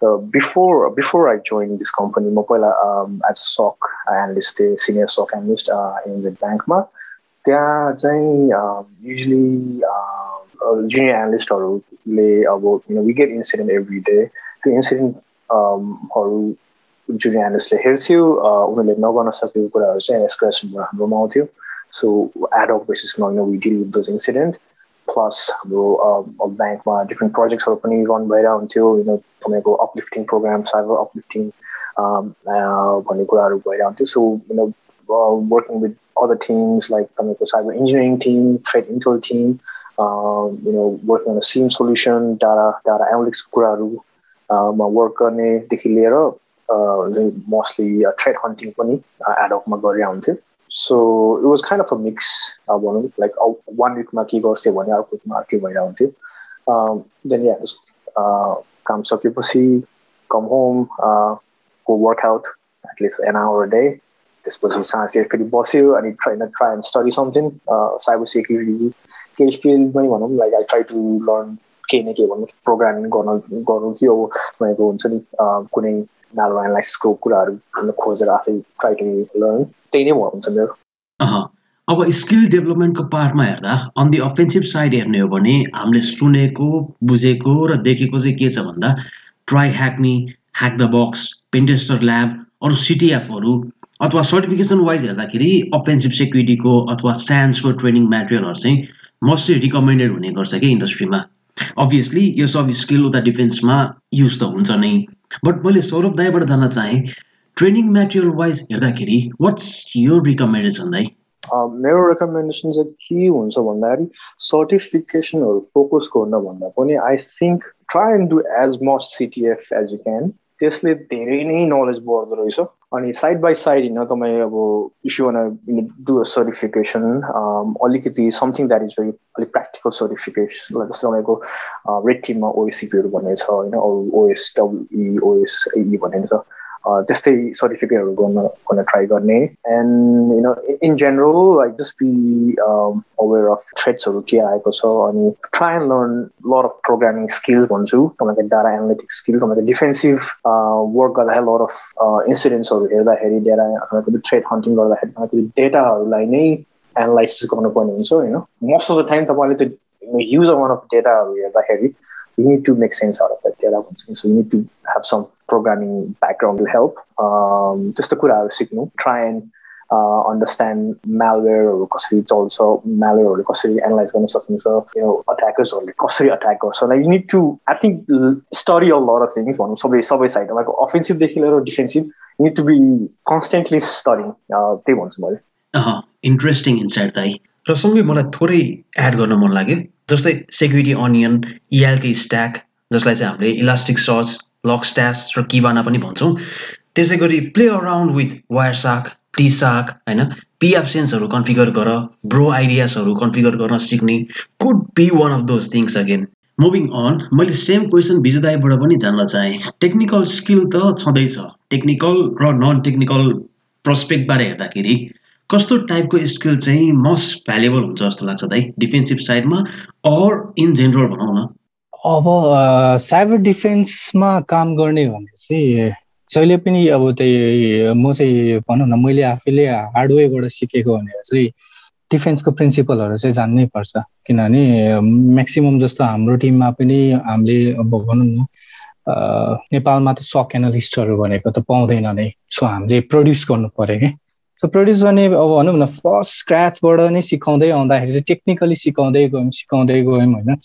before before I join this company म पहिला एज अ सक एनालिस्ट थिएँ सिनियर सक एनालिस्ट एनजेड ब्याङ्कमा त्यहाँ चाहिँ युजली जुनियर एनालिस्टहरूले अब we get incident every day त्यो इन्सिडेन्टहरू जुनियर एनालिस्टले हेर्थ्यो उनीहरूले नगर्न सकेको कुराहरू चाहिँ एसक्रेसनबाट हाम्रोमा आउँथ्यो. सो एडअप बेसिसमा होइन we deal with those incident plus हाम्रो ब्याङ्कमा डिफ्रेन्ट प्रोजेक्ट्सहरू पनि रन भइरहेको हुन्थ्यो होइन तपाईँको अपलिफ्टिङ प्रोग्राम साइबर अपलिफ्टिङ भन्ने कुराहरू भइरहेको हुन्थ्यो so working with other teams like तपाईँको cyber engineering team threat intel team you know working on SIEM solution data data एनालिटिक्सको कुराहरूमा वर्क गर्नेदेखि लिएर मोस्टली ट्रेड हन्टिङ पनि एडअपमा गरिरहेको हुन्थ्यो so it was kind of a mix भनौँ like one विकमा के गर्थ्यो भने अर्को विकमा अर्कै भइरहेको हुन्थ्यो देन या काम सकेपछि come home go work out at least an day. त्यसपछि साँझतिर फेरि बस्यो अनि try try and study something cyber security केही फिल्डमै भनौँ like I try to learn केही न केही भनौँ प्रोग्रामिङ गर्न गर्नु कि अब तपाईँको हुन्छ नि कुनै नालो एनालाइसिसको कुराहरू खोजेर आफै ट्राई टु लर्न त्यही नै हुन्छ मेरो अब स्किल डेभलपमेन्टको पार्टमा हेर्दा अन दि अफेन्सिभ साइड हेर्ने हो भने हामीले सुनेको बुझेको र देखेको चाहिँ के छ भन्दा try hack me hack the box pentester lab अरू सिटिएफहरू अथवा सर्टिफिकेसन वाइज हेर्दाखेरि अफेन्सिभ सेक्युरिटीको अथवा साइन्सको ट्रेनिङ मेटेरियलहरू चाहिँ मोस्टली रिकमेन्डेड हुने गर्छ कि इन्डस्ट्रीमा अभियसली यो सब स्किल उता डिफेन्समा युज त हुन्छ नै। बट मैले सौरभ दाईबाट जान्न चाहेँ ट्रेनिङ मेटेरियल वाइज हेर्दाखेरि वाट्स यो रिकमेन्डेसन दाई? मेरो रेकमेन्डेसन चाहिँ के हुन्छ भन्दाखेरि सर्टिफिकेसनहरू फोकस गर्न भन्दा पनि I think try and do as much CTF as you can त्यसले धेरै नै नलेज बढ्दो रहेछ। अनि साइड बाई साइड होइन तपाईँ अब issue want do a certification अलिकति समथिङ द्याट इज भेरी अलिक प्र्याक्टिकल सर्टिफिकेसन जस्तो तपाईँको रेड टिममा ओएसिपीहरू भन्ने छ होइन ओएस डब्लुई ओएसई भन्ने छ। त्यस्तै सर्टिफिकेटहरू गर्न गर्न ट्राई गर्ने and you know in general like just be aware of थ्रेड्सहरू के आएको छ अनि try and learn lot of programming skills भन्छु तपाईँको डाटा एनालिटिक्स स्किल तपाईँको डिफेन्सिभ वर्क गर्दाखेरि लर अफ इन्सिडेन्ट्सहरू हेर्दाखेरि डेटा तपाईँको थ्रेड हन्टिङ गर्दाखेरि तपाईँको डेटाहरूलाई नै एनालाइसिस गर्नुपर्ने हुन्छ होइन मोस्ट अफ द टाइम तपाईँले त्यो युज अमाउन्ट अफ डेटाहरू हेर्दाखेरि you need to make sense out of that data. So you need to have some programming background to help. Um, just a good signal. Try and uh, understand malware or कसरी चल्छ malware कसरी analyse गर्न सकिन्छ you know attackers कसरी attack गर्छ so like you need to I think study a lot of things भनौँ सबै सबै साइड like अफेन्सिभदेखि लिएर defensive you need to be constantly studying त्यही भन्छु मैले इन्ट्रेस्टिङ इन्साइट दाइ र सँगै मलाई थोरै एड गर्न मन लाग्यो जस्तै सेक्युरिटी अनियन इएलटी स्ट्याक जसलाई चाहिँ हामीले इलास्टिक सर्च लक स्ट्यास र किवाना पनि भन्छौँ। त्यसै गरी play around with wireshark tshark होइन? पिएफ सेन्सहरू कन्फिगर गर ब्रो आइडियासहरू कन्फिगर गर्न सिक्ने could be one of those things again moving on मैले सेम क्वेसन विजयदाईबाट पनि जान्न चाहेँ। टेक्निकल स्किल त छँदैछ। टेक्निकल र नन टेक्निकल प्रस्पेक्टबाट हेर्दाखेरि कस्तो टाइपको स्किल चाहिँ मोस्ट भ्यालुएबल हुन्छ जस्तो लाग्छ दाइ डिफेन्सिभ साइडमा अर इन जेनरल भनौँ न। अब साइबर डिफेन्समा काम गर्ने भने चाहिँ जहिले पनि अब त्यही म चाहिँ भनौँ न मैले आफैले हार्डवेयरबाट सिकेको भनेर चाहिँ डिफेन्सको प्रिन्सिपलहरू चाहिँ जान्नै पर्छ। किनभने म्याक्सिमम् जस्तो हाम्रो टिममा पनि हामीले अब भनौँ न नेपालमा त सक एनालिस्टहरू भनेको त पाउँदैन नै। सो हामीले प्रड्युस गर्नु पऱ्यो कि। सो प्रड्युस गर्ने अब भनौँ न फर्स्ट स्क्राचबाट नै सिकाउँदै आउँदाखेरि चाहिँ टेक्निकली सिकाउँदै गयौँ सिकाउँदै गयौँ होइन।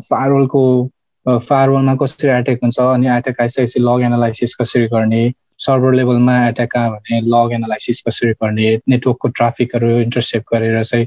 फायरवलको फायरवलमा कसरी एट्याक हुन्छ अनि एट्याक आइसकेपछि लग एनालाइसिस कसरी गर्ने सर्भर लेभलमा एट्याक आयो भने लग एनालाइसिस कसरी गर्ने नेटवर्कको ट्राफिकहरू इन्टरसेप्ट गरेर चाहिँ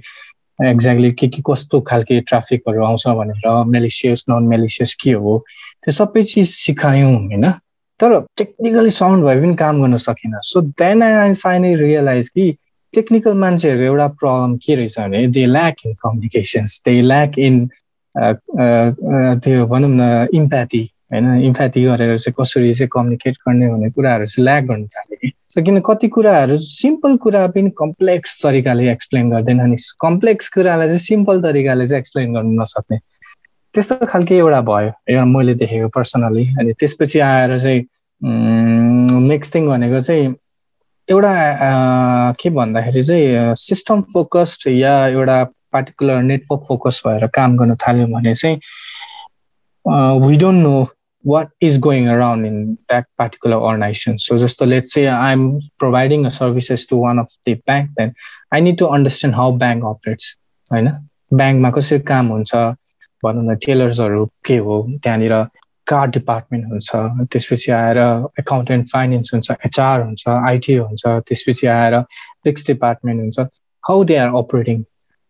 एक्ज्याक्टली के के कस्तो खालके ट्राफिकहरू आउँछ भनेर मेलिसियस नन मेलिसियस के हो त्यो सबै चिज सिकायौँ होइन। तर टेक्निकली साउन्ड भए पनि काम गर्न सकिनँ। So then I I finally realise कि टेक्निकल मान्छेहरूको एउटा प्रब्लम के रहेछ भने they lack in communications they lack in त्यो भनौँ न इम्प्याथी होइन? इम्प्याथी गरेर चाहिँ कसरी चाहिँ कम्युनिकेट गर्ने भन्ने कुराहरू चाहिँ ल्याक गर्नु थाल्यो कि किन कति कुराहरू सिम्पल कुरा पनि कम्प्लेक्स तरिकाले एक्सप्लेन गर्दैन नि कम्प्लेक्स कुरालाई चाहिँ सिम्पल तरिकाले चाहिँ एक्सप्लेन गर्नु नसक्ने। त्यस्तो खालके एउटा भयो एउटा मैले देखेको पर्सनली अनि त्यसपछि आएर चाहिँ नेक्स्ट थिङ भनेको चाहिँ एउटा के भन्दाखेरि चाहिँ सिस्टम फोकस्ड या एउटा पार्टिकुलर नेटवर्क फोकस्ड भएर काम गर्न थाल्यो भने चाहिँ we don't know what is going around in that particular organisation so जस्तो लेट्स चाहिँ I am providing a services to one of the bank then I need to understand how bank operates होइन? ब्याङ्कमा कसरी काम हुन्छ भनौँ न टेलर्सहरू के हो त्यहाँनिर कार्ड डिपार्टमेन्ट हुन्छ त्यसपछि आएर एकाउन्टेन्ट फाइनेन्स हुन्छ एचआर हुन्छ आइटी हुन्छ त्यसपछि आएर फिक्स डिपार्टमेन्ट हुन्छ। How they are operating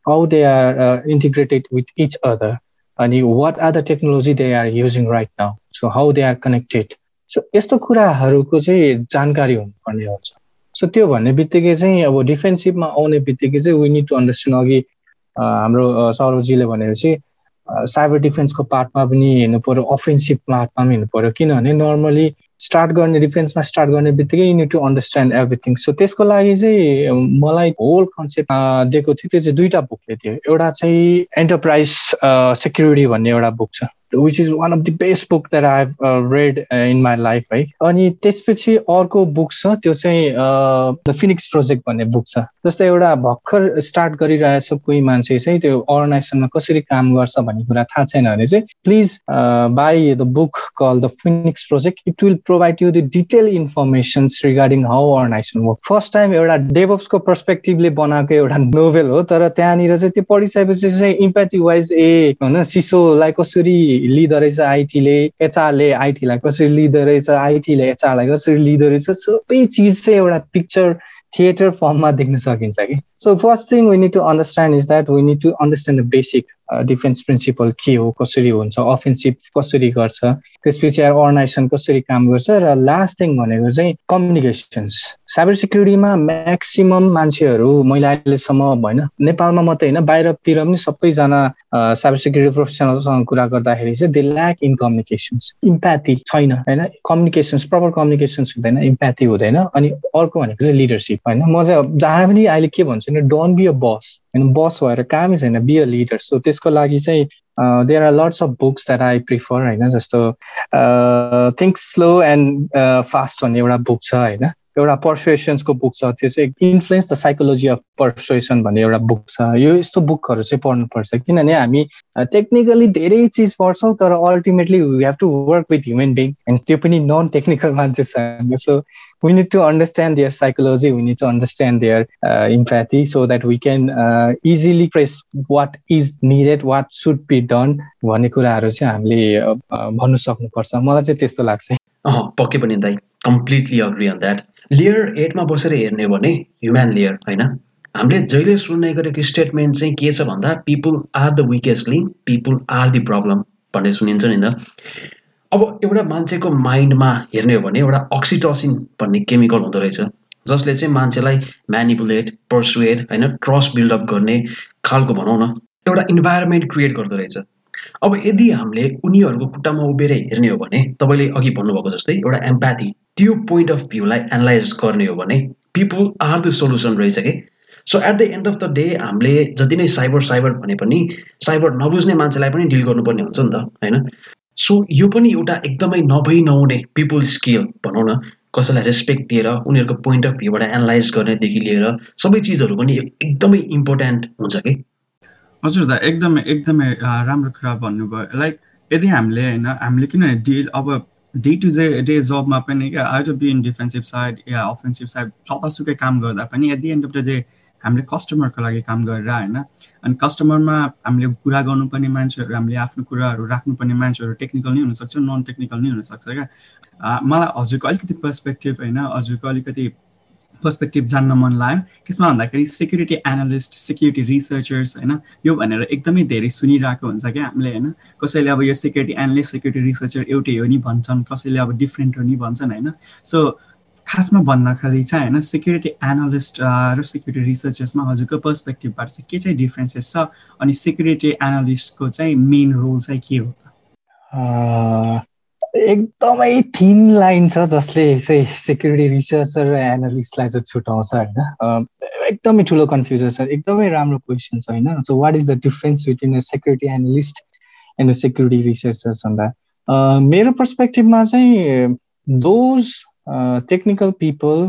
how they are integrated with each other अनि what are the technology they are using right now so how they are connected so यस्तो कुराहरूको चाहिँ जानकारी हुनुपर्ने हुन्छ। सो त्यो भन्ने बित्तिकै चाहिँ अब डिफेन्सिभमा आउने बित्तिकै चाहिँ वी निड टु अन्डरस्ट्यान्ड अघि हाम्रो सौरभजीले भनेपछि साइबर डिफेन्सको पार्टमा पनि हेर्नु पऱ्यो अफेन्सिभ पार्टमा पनि हेर्नु पऱ्यो किनभने नर्मली स्टार्ट गर्ने डिफेन्समा स्टार्ट गर्ने बित्तिकै you need to understand everything so त्यसको लागि चाहिँ मलाई होल कन्सेप्ट दिएको थियो त्यो चाहिँ दुईवटा बुकले थियो। एउटा चाहिँ एन्टरप्राइज सेक्युरिटी भन्ने एउटा बुक छ। Which is one of the best book that I have read in my life है अनि त्यसपछि अर्को बुक छ त्यो चाहिँ द फिनिक्स प्रोजेक्ट भन्ने बुक छ। जस्तै एउटा भर्खर स्टार्ट गरिरहेछ कोही मान्छे चाहिँ त्यो अर्गनाइजेसनमा कसरी काम गर्छ भन्ने कुरा थाहा छैन भने चाहिँ please buy the book call the Phoenix Project it will provide you the detail information regarding how organisation work first time एउटा डेभप्सको पर्सपेक्टिभले बनाएको एउटा नोभेल हो तर त्यहाँनिर चाहिँ त्यो पढिसकेपछि चाहिँ इम्प्याथी वाइज ए होइन सिसोलाई कसरी लिँदो रहेछ आइटीले एचआरले आइटीलाई कसरी लिँदो रहेछ आइटीले एचआरलाई कसरी लिँदो रहेछ सबै चिज चाहिँ एउटा पिक्चर थिएटर फर्ममा देख्न सकिन्छ कि? So first thing we need to understand is that we need to understand the basic defence principle के हो कसरी हुन्छ अफेन्सिभ कसरी गर्छ त्यसपछि अर्गनाइजेसन कसरी काम गर्छ र लास्ट थिङ भनेको चाहिँ कम्युनिकेसन्स साइबर सिक्युरिटीमा म्याक्सिमम् मान्छेहरू मैले अहिलेसम्म होइन नेपालमा मात्रै होइन बाहिरतिर पनि सबैजना साइबर सिक्युरिटी प्रोफेसनलसँग कुरा गर्दाखेरि चाहिँ they lack in communications empathy छैन होइन? कम्युनिकेसन्स प्रपर कम्युनिकेसन्स हुँदैन इम्प्याथी हुँदैन अनि अर्को भनेको चाहिँ लिडरसिप होइन? म चाहिँ जहाँ पनि अहिले के भन्छु भने डोन्ट बी अ बस होइन बस भएर कामै छैन बी अ लिडर सो त्यसको लागि चाहिँ there are lots of books that I prefer होइन जस्तो थिङ्क स्लो एन्ड फास्ट भन्ने एउटा बुक छ होइन एउटा पर्सुएसन्सको बुक छ त्यो चाहिँ influence the psychology of persuasion भन्ने एउटा बुक छ। यो यस्तो बुकहरू चाहिँ पढ्नुपर्छ किनभने हामी टेक्निकली धेरै चिज पढ्छौँ तर ultimately we have to work with human being and त्यो पनि नन टेक्निकल मान्छेसँग। सो we need to understand their psychology we need to understand their uh, empathy so that we can uh, easily press what is needed what should be done भन्ने कुराहरू चाहिँ हामीले भन्नु सक्नुपर्छ। मलाई चाहिँ त्यस्तो लाग्छ। पक्कै पनि दाइ completely agree on that layer एटमा बसेर हेर्ने हो भने ह्युम्यान लेयर होइन? हामीले जहिले सुन्ने गरेको स्टेटमेन्ट चाहिँ के छ भन्दा people are the weakest link people are the problem भन्ने सुनिन्छ नि त। अब एउटा मान्छेको माइन्डमा हेर्ने हो भने एउटा अक्सिटोसिन भन्ने केमिकल हुँदो रहेछ जसले चाहिँ मान्छेलाई म्यानिपुलेट पर्सुएट होइन ट्रस्ट बिल्डअप गर्ने खालको भनौँ न एउटा इन्भाइरोमेन्ट क्रिएट गर्दो रहेछ। अब यदि हामीले उनीहरूको खुट्टामा उभिएर हेर्ने हो भने तपाईँले अघि भन्नुभएको जस्तै एउटा एम्प्याथी त्यो पोइन्ट अफ भ्यूलाई एनालाइज गर्ने हो भने पिपुल आर द सोल्युसन रहेछ कि so at the end of the day हामीले जति नै साइबर साइबर भने पनि साइबर नबुझ्ने मान्छेलाई पनि डिल गर्नुपर्ने हुन्छ नि त होइन सो यो पनि एउटा एकदमै नभई नहुने पिपुल स्किल भनौँ न कसैलाई रेस्पेक्ट दिएर उनीहरूको पोइन्ट अफ भ्यूबाट एनालाइज गर्नेदेखि लिएर सबै चिजहरू पनि एकदमै इम्पोर्टेन्ट हुन्छ कि हजुर दा एकदमै एकदमै राम्रो कुरा भन्नुभयो लाइक यदि हामीले होइन हामीले किनभने डिल अब डे टु डे डे जबमा पनि क्या out of be in defensive side yeah offensive side जतासुकै काम गर्दा पनि at the end of the day हामीले कस्टमरको लागि काम गरेर होइन? अनि कस्टमरमा हामीले कुरा गर्नुपर्ने मान्छेहरू हामीले आफ्नो कुराहरू राख्नुपर्ने मान्छेहरू टेक्निकल नै हुनसक्छ नन टेक्निकल नै हुनसक्छ क्या? मलाई हजुरको अलिकति पर्सपेक्टिभ होइन? हजुरको अलिकति पर्सपेक्टिभ जान्न मन लाग्यो। त्यसमा भन्दाखेरि सेक्युरिटी एनालिस्ट सेक्युरिटी रिसर्चर्स होइन यो भनेर एकदमै धेरै सुनिरहेको हुन्छ क्या हामीले होइन। कसैले अब यो सेक्युरिटी एनालिस्ट सेक्युरिटी रिसर्चर एउटै हो नि भन्छन् कसैले अब डिफ्रेन्ट हो नि भन्छन् होइन। सो खासमा भन्दाखेरि चाहिँ होइन सेक्युरिटी एनालिस्ट र सेक्युरिटी रिसर्चर्समा हजुरको पर्सपेक्टिभबाट चाहिँ के चाहिँ डिफ्रेन्सेस छ अनि सेक्युरिटी एनालिस्टको चाहिँ मेन रोल चाहिँ के हो एकदमै थिन लाइन छ जसले चाहिँ सेक्युरिटी रिसर्चर र एनालिस्टलाई चाहिँ छुट्याउँछ होइन? एकदमै ठुलो कन्फ्युजन छ एकदमै राम्रो क्वेसन छ होइन? So what is the difference between a security analyst and a security researcher भन्दा? मेरो पर्सपेक्टिभमा चाहिँ those technical people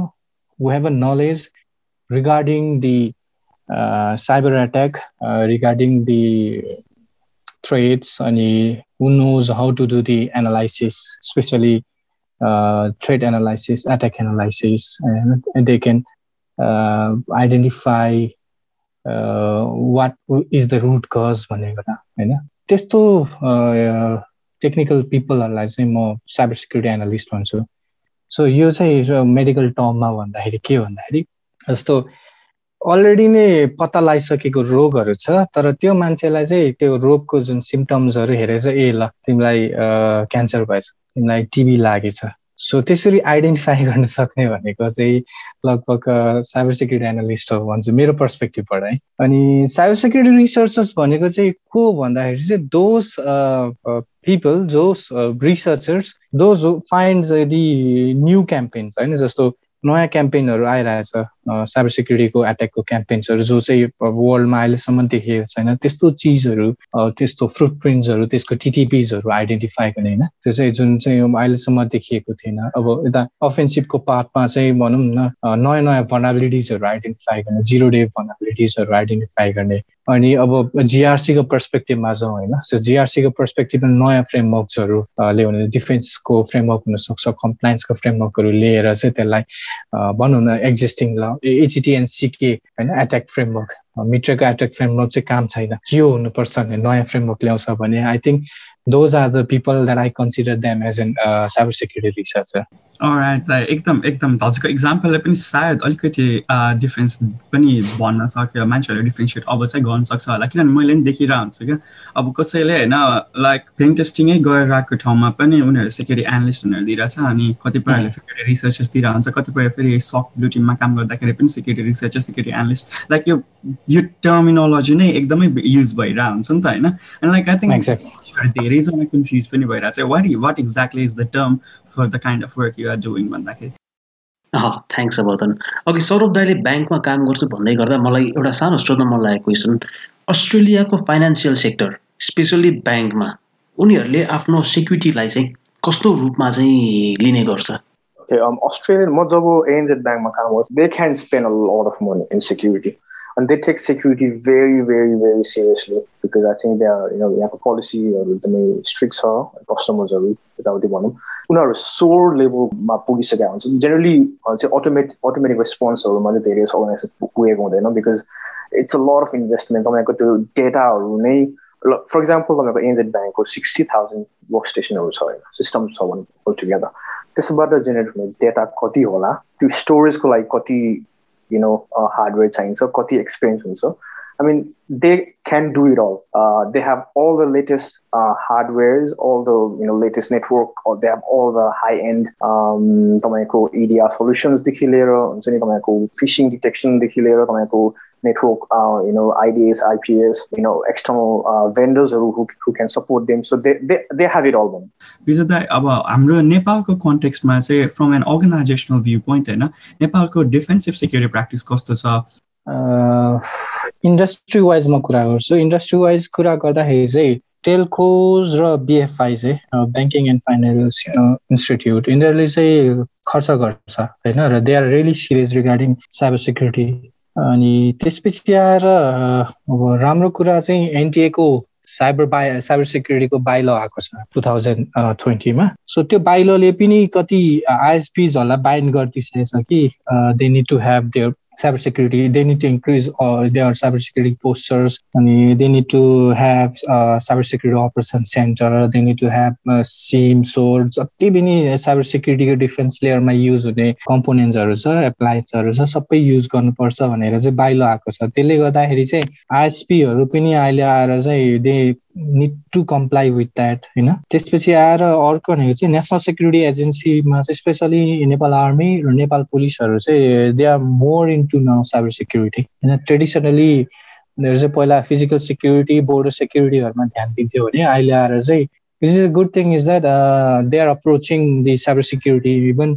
who have a knowledge regarding the cyber attack regarding the threats and who knows how to do the analysis, especially uh, threat analysis, attack analysis, and, and they can uh, identify uh, what is the root cause भनेको होइन त्यस्तो technical पिपलहरूलाई चाहिँ म cyber security analyst भन्छु so यो चाहिँ medical टर्ममा भन्दाखेरि के भन्दाखेरि जस्तो अलरेडी नै पत्ता लगाइसकेको रोगहरू छ तर त्यो मान्छेलाई चाहिँ त्यो रोगको जुन सिम्टम्सहरू हेरेर चाहिँ ए ल तिमीलाई क्यान्सर भएछ तिमीलाई टिबी लागेछ। सो त्यसरी आइडेन्टिफाई गर्न सक्ने भनेको चाहिँ लगभग साइबर सेक्युरिटी एनालिस्ट हो भन्छु मेरो पर्सपेक्टिभबाट है। अनि साइबर सेक्युरिटी रिसर्चर्स भनेको चाहिँ को भन्दाखेरि चाहिँ those people whose researchers those find the new campaigns होइन जस्तो नयाँ क्याम्पेनहरू आइरहेछ। साइबर सिक्युरिटीको एट्याकको क्याम्पेन्सहरू जो चाहिँ वर्ल्डमा अहिलेसम्म देखिएको छैन त्यस्तो चिजहरू त्यस्तो फ्रुट प्रिन्ट्सहरू त्यसको टिटिपिजहरू आइडेन्टिफाई गर्ने होइन? त्यो चाहिँ जुन चाहिँ अहिलेसम्म देखिएको थिएन। अब यता अफेन्सिभको पार्टमा चाहिँ भनौँ न नयाँ नयाँ भनाबिलिटिजहरू आइडेन्टिफाई गर्ने जिरो डे भनाबिलिटिजहरू आइडेन्टिफाई गर्ने। अनि अब जिआरसीको पर्सपेक्टिभमा जाउँ होइन? सो जिआरसीको पर्सपेक्टिभमा नयाँ फ्रेमवर्क्सहरू ल्याउने डिफेन्सको फ्रेमवर्क हुनसक्छ कम्प्लायन्सको फ्रेमवर्कहरू लिएर चाहिँ त्यसलाई भनौँ न एक्जिस्टिङ ल एचटिएनसिके होइन एट्याक फ्रेमवर्क मिट्रेको एट्याक फ्रेमवर्क चाहिँ काम छैन। यो हुनुपर्छ भने नयाँ फ्रेमवर्क ल्याउँछ भने I think are the people that I consider them as an uh, cybersecurity researcher. Right एकदम एकदम हजुरको इक्जाम्पलले पनि सायद अलिकति डिफ्रेन्स पनि भन्न सक्यो। मान्छेहरूले डिफ्रेन्सिएट अब चाहिँ गर्न सक्छ होला। किनभने मैले पनि देखिरहेको हुन्छु क्या। अब कसैले होइन लाइक पेन टेस्टिङै गरिरहेको ठाउँमा पनि उनीहरू सेक्युरिटी एनालिस्ट उनीहरू दिइरहेछ अनि कतिपयहरूले फेरि रिसर्चर्स दिइरहेको हुन्छ कतिपय फेरि सक ब्लु टिममा काम गर्दाखेरि पनि security researcher security analyst like यो यो टर्मिनोलोजी नै एकदमै युज भइरहेको हुन्छ नि त होइन? अनि लाइक आई थिङ्क धेरैजना कन्फ्युज पनि भइरहेको छ। What what exactly is the term for the kind of work you are doing भन्दाखेरि? थ्याङ्क्स वर्धन अघि सौरभ दाईले ब्याङ्कमा काम गर्छु भन्दै गर्दा मलाई एउटा सानो सोध्न मन लागेको क्वेसन अस्ट्रेलियाको फाइनेन्सियल सेक्टर स्पेसल्ली ब्याङ्कमा उनीहरूले आफ्नो सेक्युरिटीलाई चाहिँ कस्तो रूपमा चाहिँ लिने गर्छ? अस्ट्रेलियन म जब एनजेड ब्याङ्कमा काम गर्छु they can spend a lot of money in security and they take security very, very, very seriously because I think they are, you know, the strict are customers are without the one. उनीहरू सोर लेभलमा पुगिसकेका हुन्छ generally चाहिँ automate automatic रेस्पोन्सहरूमा चाहिँ धेरै organisation पुगेको हुँदैन because it's a lot of investment तपाईँको त्यो डेटाहरू नै फर इक्जाम्पल तपाईँको एनजेड ब्याङ्कको सिक्सटी थाउजन्ड वर्क स्टेसनहरू छ होइन सिस्टम छ भने टुगेदर त्यसबाट जेनेरेट हुने डेटा कति होला त्यो स्टोरेजको लागि कति you know uh, hardware चाहिन्छ कति experience हुन्छ I mean they can do it all. Uh, they have all the latest uh, hardwares, all the you know latest network, or they have all the high-end um, तपाईँको EDR solutions लिएर हुन्छ नि तपाईँको phishing detection देखि लिएर तपाईँको network, uh, you know, IDS, IPS, you know, external uh, vendors who, who can support them. So they, they, they have it all then. विजय दाई अब हाम्रो नेपालको कन्टेक्स्टमा चाहिँ from an organisational view point होइन नेपालको डिफेन्सिभ सेक्युरिटी प्र्याक्टिस कस्तो छ इन्डस्ट्री वाइजमा कुरा गर्छु इन्डस्ट्री वाइज कुरा गर्दाखेरि चाहिँ टेलकोज र बिएफआई चाहिँ ब्याङ्किङ एन्ड फाइनेन्स इन्स्टिट्युट यिनीहरूले चाहिँ खर्च गर्छ होइन र they are really serious regarding cyber security अनि त्यसपछि आएर अब राम्रो कुरा चाहिँ एनटिएको साइबर बाइ साइबर सेक्युरिटीको बाइलो आएको छ टु थाउजन्ड ट्वेन्टीमा। सो त्यो बाइलोले पनि कति आइएसपिजहरूलाई बाइन्ड गरिदिइसकेको छ कि they need to have their cyber security they need to increase uh, their cyber security posters and they need to have uh, cyber security operation center they need to have uh, SIM swords जति पनि cyber सिक्युरिटीको defence लेयरमा use हुने कम्पोनेन्ट्सहरू छ एप्लायन्सहरू छ सबै use गर्नुपर्छ भनेर चाहिँ बाहिलो आएको छ त्यसले गर्दाखेरि चाहिँ आइएसपीहरू पनि अहिले आएर चाहिँ they need to comply with that होइन त्यसपछि आएर अर्को भनेको चाहिँ नेसनल सेक्युरिटी एजेन्सीमा चाहिँ स्पेसली नेपाल आर्मी र नेपाल पुलिसहरू चाहिँ they are more into now cyber security होइन ट्रेडिसनली उनीहरू चाहिँ पहिला फिजिकल सेक्युरिटी बोर्डर सेक्युरिटीहरूमा ध्यान दिन्थ्यो भने अहिले आएर चाहिँ which is a good thing is that they are approaching the cyber security even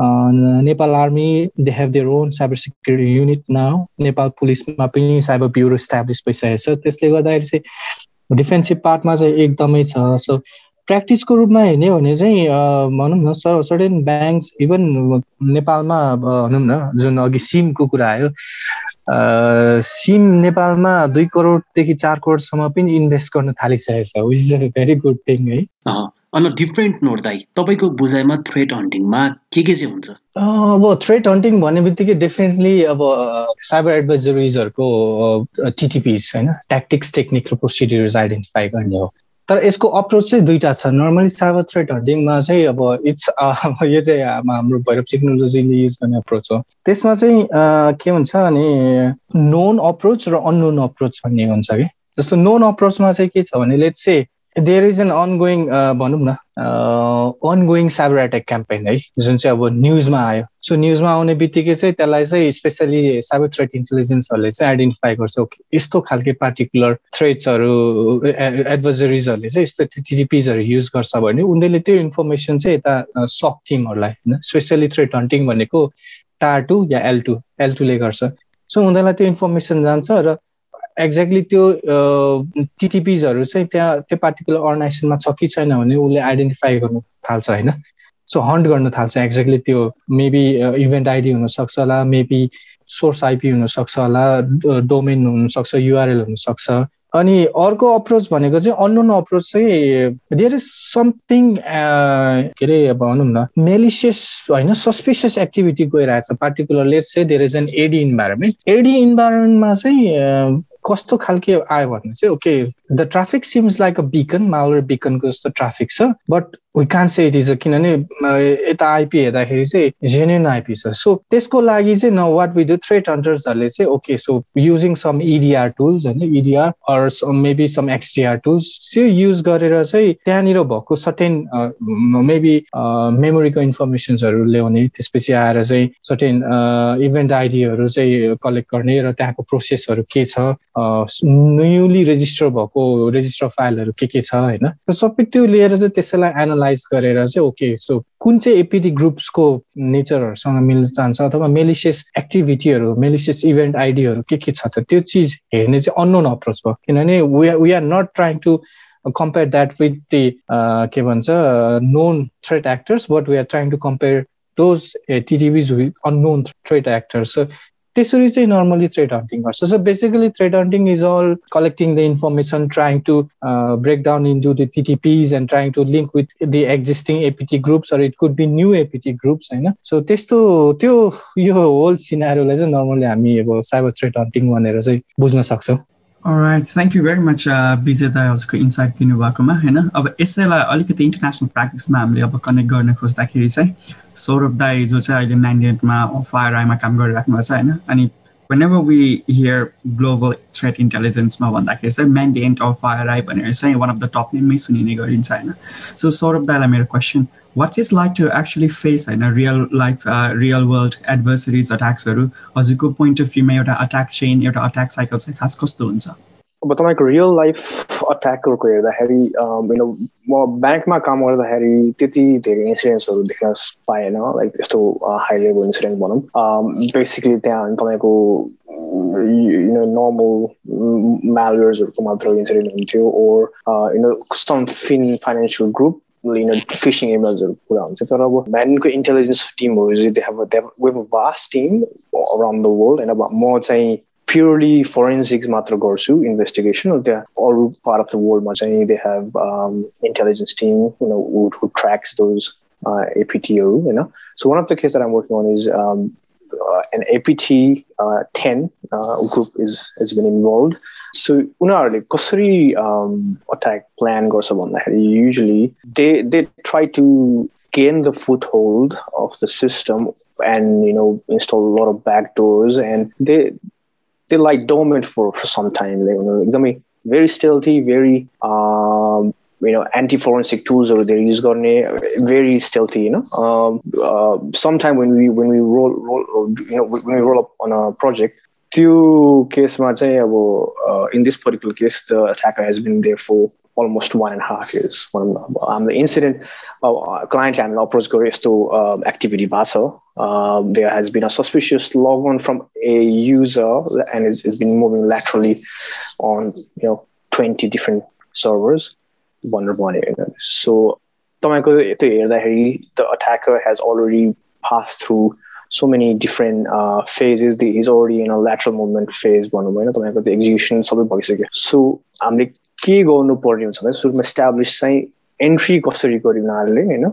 Nepal army they have their own cyber security unit now Nepal पुलिसमा पनि साइबर ब्युरो इस्टाब्लिस भइसकेको छ त्यसले गर्दाखेरि चाहिँ डिफेन्सिभ पार्टमा चाहिँ एकदमै छ। सो प्र्याक्टिसको रूपमा हेर्ने भने चाहिँ भनौँ न सर्टेन ब्याङ्क्स इभन नेपालमा भनौँ न जुन अघि सिमको कुरा आयो सिम नेपालमा दुई करोडदेखि चार करोडसम्म पनि इन्भेस्ट गर्न थालिसकेको छ which is a very good thing है। अन डिफ्रेन्ट नोट दाइ तपाईँको बुझाइमा थ्रेड हन्टिङमा के के चाहिँ हुन्छ? अब थ्रेड हन्टिङ भन्ने बित्तिकै डेफिनेटली अब साइबर एडभाइजरिजहरूको टिटिपिज होइन? ट्याक्टिक्स टेक्निक र प्रोसिडियर्स आइडेन्टिफाई गर्ने हो। तर यसको अप्रोच चाहिँ दुईवटा छ। नर्मली साइबर थ्रेड हन्टिङमा चाहिँ अब इट्स यो चाहिँ हाम्रो भैरव टेक्नोलोजीले युज गर्ने अप्रोच हो। त्यसमा चाहिँ के हुन्छ भने नोन अप्रोच र अननोन अप्रोच भन्ने हुन्छ कि? जस्तो नोन अप्रोचमा चाहिँ के छ भने लेट्स चाहिँ देयर इज एन अनगोइङ भनौँ न अनगोइङ साइबर एट्याक क्याम्पेन है जुन चाहिँ अब न्युजमा आयो। सो न्युजमा आउने बित्तिकै चाहिँ त्यसलाई चाहिँ स्पेसली साइबर थ्रेट इन्टेलिजेन्सहरूले चाहिँ आइडेन्टिफाई गर्छ ओके यस्तो खालके पार्टिकुलर थ्रेट्सहरू एडभाइजरिजहरूले चाहिँ यस्तो टिटिपिजहरू युज गर्छ भने उनीहरूले त्यो इन्फर्मेसन चाहिँ यता सक टिमहरूलाई होइन स्पेसली थ्रेट हन्टिङ भनेको टार टू या एल टू एल टूले गर्छ। सो उनीहरूलाई त्यो इन्फर्मेसन जान्छ र एक्ज्याक्टली त्यो टिटिपिजहरू चाहिँ त्यहाँ त्यो पार्टिकुलर अर्गनाइजेसनमा छ कि छैन भने उसले आइडेन्टिफाई गर्नु थाल्छ होइन? सो हन्ट गर्न थाल्छ एक्ज्याक्टली त्यो मेबी इभेन्ट आइडी हुनसक्छ होला मेबी सोर्स आइपी हुनसक्छ होला डोमेन हुनसक्छ युआरएल हुनसक्छ। अनि अर्को अप्रोच भनेको चाहिँ अननोन अप्रोच चाहिँ देयर इज समथिङ के अरे भनौँ न मेलिसियस होइन सस्पिसियस एक्टिभिटी गइरहेको छ। पार्टिकुलर लेट्स चाहिँ there is an AD environment AD इन्भाइरोमेन्टमा चाहिँ कस्तो खालके आयो भने चाहिँ okay the traffic seems like a beacon malware बिकनको जस्तो ट्राफिक छ बट वी कान से इट इज अ किनभने यता आइपी हेर्दाखेरि चाहिँ जेन्युन आइपी छ सो त्यसको लागि चाहिँ न वाट वि डु थ्रेट हन्टर्सहरूले चाहिँ okay so using some EDR tools होइन EDR or maybe some XDR tools त्यो युज गरेर चाहिँ त्यहाँनिर भएको सर्टेन मेबी मेमोरीको इन्फर्मेसन्सहरू ल्याउने त्यसपछि आएर चाहिँ सर्टेन इभेन्ट आइडीहरू चाहिँ कलेक्ट गर्ने र त्यहाँको प्रोसेसहरू के छ न्युली रेजिस्टर भएको रेजिस्टर फाइलहरू के के छ होइन? सबै त्यो लिएर चाहिँ त्यसैलाई एनालाइज एनालाइज गरेर चाहिँ ओके सो कुन चाहिँ एपिटी ग्रुप्सको नेचरहरूसँग मिल्न चाहन्छ अथवा मेलिसियस एक्टिभिटीहरू मेलिसियस इभेन्ट आइडीहरू के के छ त त्यो चिज हेर्ने चाहिँ अननोन अप्रोच भयो किनभने we are not trying to compare that with the के भन्छ known threat actors but we are trying to compare TTVs with unknown threat actors. So त्यसरी चाहिँ नर्मली थ्रेड हन्टिङ गर्छ। So basically threat hunting is all collecting the information trying to break down into the TTPs and trying to link with the existing APT groups or it could be new APT groups होइन? So त्यस्तो त्यो यो whole सिनारीलाई चाहिँ normally हामी अब cyber thread hunting भनेर चाहिँ बुझ्न सक्छौँ। Right thank you very much Vijay दाईहरूको insight दिनुभएकोमा होइन अब यसैलाई अलिकति इन्टरनेसनल प्र्याक्टिसमा हामीले अब कनेक्ट गर्न खोज्दाखेरि चाहिँ सौरभ दाई जो चाहिँ अहिले म्यान्डेटमा फायर आईमा काम गरिराख्नु भएको छ होइन? अनि whenever we hear global threat इन्टेलिजेन्समा भन्दाखेरि चाहिँ म्यान्डेन्ट अफ फायर आई भनेर चाहिँ वान अफ द टप नेममै सुनिने गरिन्छ होइन? सो सौरभ दाईलाई मेरो question what's is like to actually face होइन real life real world adversaries अट्याक्सहरू हजुरको पोइन्ट अफ भ्यूमा एउटा अट्याक चेन एउटा अट्याक साइकल चाहिँ खास कस्तो हुन्छ अब तपाईँको रियल लाइफ अट्याकहरूको हेर्दाखेरि म ब्याङ्कमा काम गर्दाखेरि त्यति धेरै इन्सिडेन्ट्सहरू देख्न पाएन लाइक त्यस्तो हाई लेभल इन्सिडेन्ट भनौँ बेसिकली त्यहाँ तपाईँको you know normal malwaresहरूको मात्र इन्सिडेन्ट हुन्थ्यो or you know some fin financial group यिनीहरू फिसिङ इमेल्सहरू पुरा हुन्छ तर अब म्यानको इन्टेलिजेन्स टिमहरू चाहिँ they have wave a vast team around the world होइन अब म चाहिँ प्योरली फोरेन्सिक्स मात्र गर्छु इन्भेस्टिगेसन त्यहाँ अरू पार्ट अफ द वर्ल्डमा चाहिँ they have intelligence team you know would who tracks those एपिटीहरू होइन so one of the case that I'm working on is uh, an APT uh, 10 uh, group is has been involved. So उनीहरूले कसरी um, attack plan गर्छ भन्दाखेरि usually they they try to gain the foothold of the system and you know install a lot of backdoors and they they like dormant for, for some time. Like, you know, very stealthy, very um, you know anti-forensic tools over there use very stealthy you know um, uh, sometime when we when we roll, roll you know when we roll up on a project त्यो केसमा चाहिँ अब in this particular case the attacker has been there for almost one and a half years um, the incident uh, client and approach गरे यस्तो activity भएको छ there has been a suspicious log on from a user and it's, it's been moving laterally on you know 20 different servers भनेर भन्यो होइन so तपाईँको त्यो हेर्दाखेरि the attacker has already pass through so many different uh, phases. The, he's already in a lateral movement phase भनौँ होइन तपाईँको त्यो एक्जिक्युसन सबै भइसक्यो सो हामीले के गर्नु पर्ने हुन्छ भने सुरुमा इस्टाब्लिस चाहिँ एन्ट्री कसरी गर्यो उनीहरूले होइन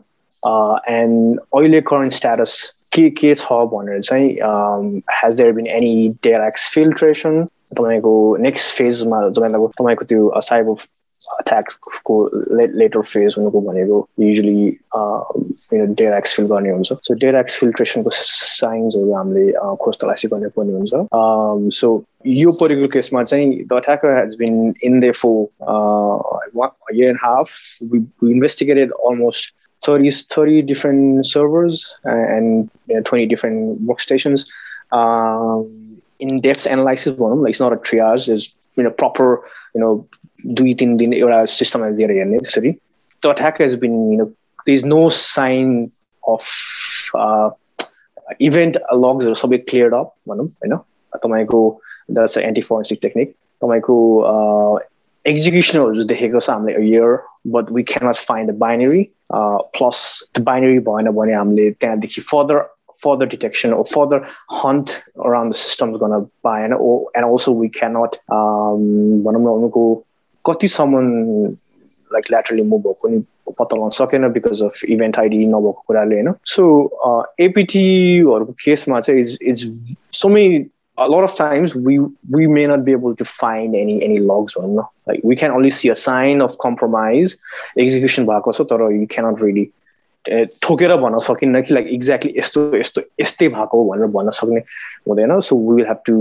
एन्ड अहिले करेन्ट स्ट्याटस के के छ भनेर चाहिँ has there been any data exfiltration तपाईँको नेक्स्ट फेजमा तपाईँको तपाईँको त्यो साइबर अट्याकको लेटर फेज हुनुको भनेको युजली डेयर एक्सफिल गर्ने हुन्छ सो डेयर एक्स फिल्ट्रेसनको साइन्सहरू हामीले खोज तलासी गर्ने पर्ने हुन्छ सो यो पर्टिकुलर केसमा चाहिँ the attacker has been in the four year and half investigated almost 30, 30 different servers and you know, 20 different workstations. Um, in-depth analysis, like it's not a triage. There's you know proper you know दुई तिन दिन एउटा सिस्टममा दिएर हेर्ने त्यसरी the attack has been you know the is no sign of event लग्सहरू सबै clear up भनौँ होइन तपाईँको द्याट्स एन्टी फोरेन्सिक टेक्निक तपाईँको एक्जिक्युसनहरू देखेको छ हामीले here but we cannot find the binary plus त्यो बाइनेरी भएन भने हामीले त्यहाँदेखि further further detection or further hunt around the systems going to buy and, and also we cannot um, कतिसम्म लाइक ल्याटरली मुभ भएको नि पत्ता लगाउन सकेन बिकज अफ इभेन्ट आइडी नभएको कुराले होइन सो एपिटीहरूको केसमा चाहिँ is is so many a lot of times we we may not be able to find any any logs on like we can only see a sign of compromise execution भएको छ तर you cannot really ठोकेर भन्न सकिन्न कि like exactly यस्तो यस्तो यस्तै भएको भनेर भन्न सक्ने हुँदैन so we will have to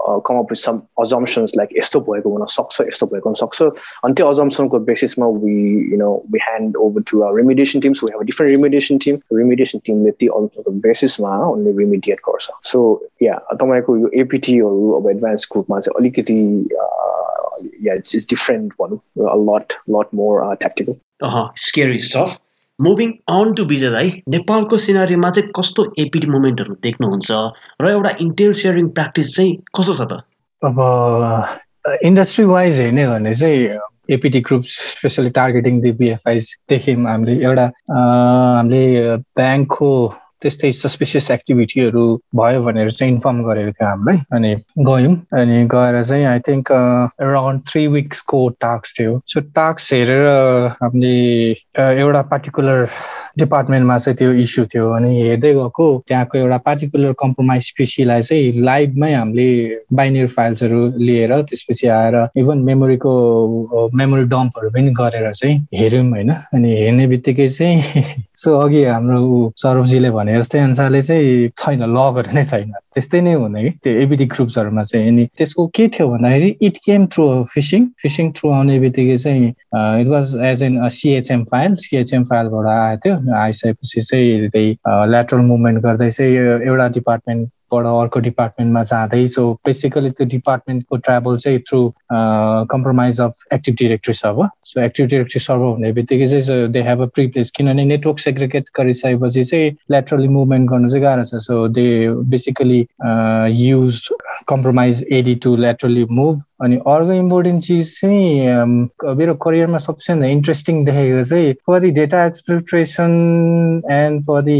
come up with some assumptions like यस्तो भएको हुन सक्छ यस्तो भएको हुन सक्छ अनि त्यो अजम्सनको बेसिसमा we you know we hand over to remediation teams we have different remediation team remediation टिमले त्यो अजम्सनको बेसिसमा उनले रिमिडिएट गर्छ सो या तपाईँको यो एपिटीहरू अब एडभान्स ग्रुपमा चाहिँ अलिकति या इट्स इट्स डिफ्रेन्ट भनौँ lot lot more tactical scary stuff moving on to Vijay दाई नेपालको सिनारीमा चाहिँ कस्तो एपिडी मुभमेन्टहरू देख्नुहुन्छ? र एउटा इन्टेल सेयरिङ प्र्याक्टिस चाहिँ कस्तो छ त? अब इन्डस्ट्री वाइज हेर्ने भने चाहिँ APT group specially targeting the बिएफआइसदेखि हामीले एउटा हामीले ब्याङ्कको त्यस्तै सस्पिसियस एक्टिभिटीहरू भयो भनेर चाहिँ इन्फर्म गरेको थियो हामीलाई. अनि गयौँ अनि गएर चाहिँ आई थिङ्क अराउन्ड थ्री विक्सको टास्क थियो. सो टास्क हेरेर हामीले एउटा पार्टिकुलर डिपार्टमेन्टमा चाहिँ त्यो इस्यु थियो अनि हेर्दै गएको त्यहाँको एउटा पार्टिकुलर कम्प्रोमाइज स्पेसीलाई चाहिँ लाइभमै हामीले बाइनेरी फाइल्सहरू लिएर त्यसपछि आएर इभन मेमोरीको मेमोरी डम्पहरू पनि गरेर चाहिँ हेऱ्यौँ होइन। अनि हेर्ने बित्तिकै चाहिँ सो अघि हाम्रो सौरभजीले भने जस्तै अनुसारले चाहिँ छैन लगहरू नै छैन। त्यस्तै नै हुने कि त्यो एबिडी ग्रुप्सहरूमा चाहिँ। अनि त्यसको के थियो भन्दाखेरि it came through phishing phishing through आउने बित्तिकै चाहिँ it was as an CHM file CHM फाइलबाट आएको थियो। आइसकेपछि चाहिँ त्यही ल्याटरल मुभमेन्ट गर्दै चाहिँ एउटा डिपार्टमेन्ट बाट अर्को डिपार्टमेन्टमा जाँदै सो बेसिकली त्यो डिपार्टमेन्टको ट्राभल चाहिँ through compromise of active directory server so active directory server हुने बित्तिकै चाहिँ दे हेभ अ प्रिप्लेस किनभने नेटवर्क सेग्रिगेट गरिसकेपछि चाहिँ ल्याटरली मुभमेन्ट गर्नु चाहिँ गाह्रो छ। So they basically use compromise AD to laterally move अनि अर्को इम्पोर्टेन्ट चिज चाहिँ मेरो करियरमा सबैभन्दा इन्ट्रेस्टिङ देखेको चाहिँ for the data exfiltration and for the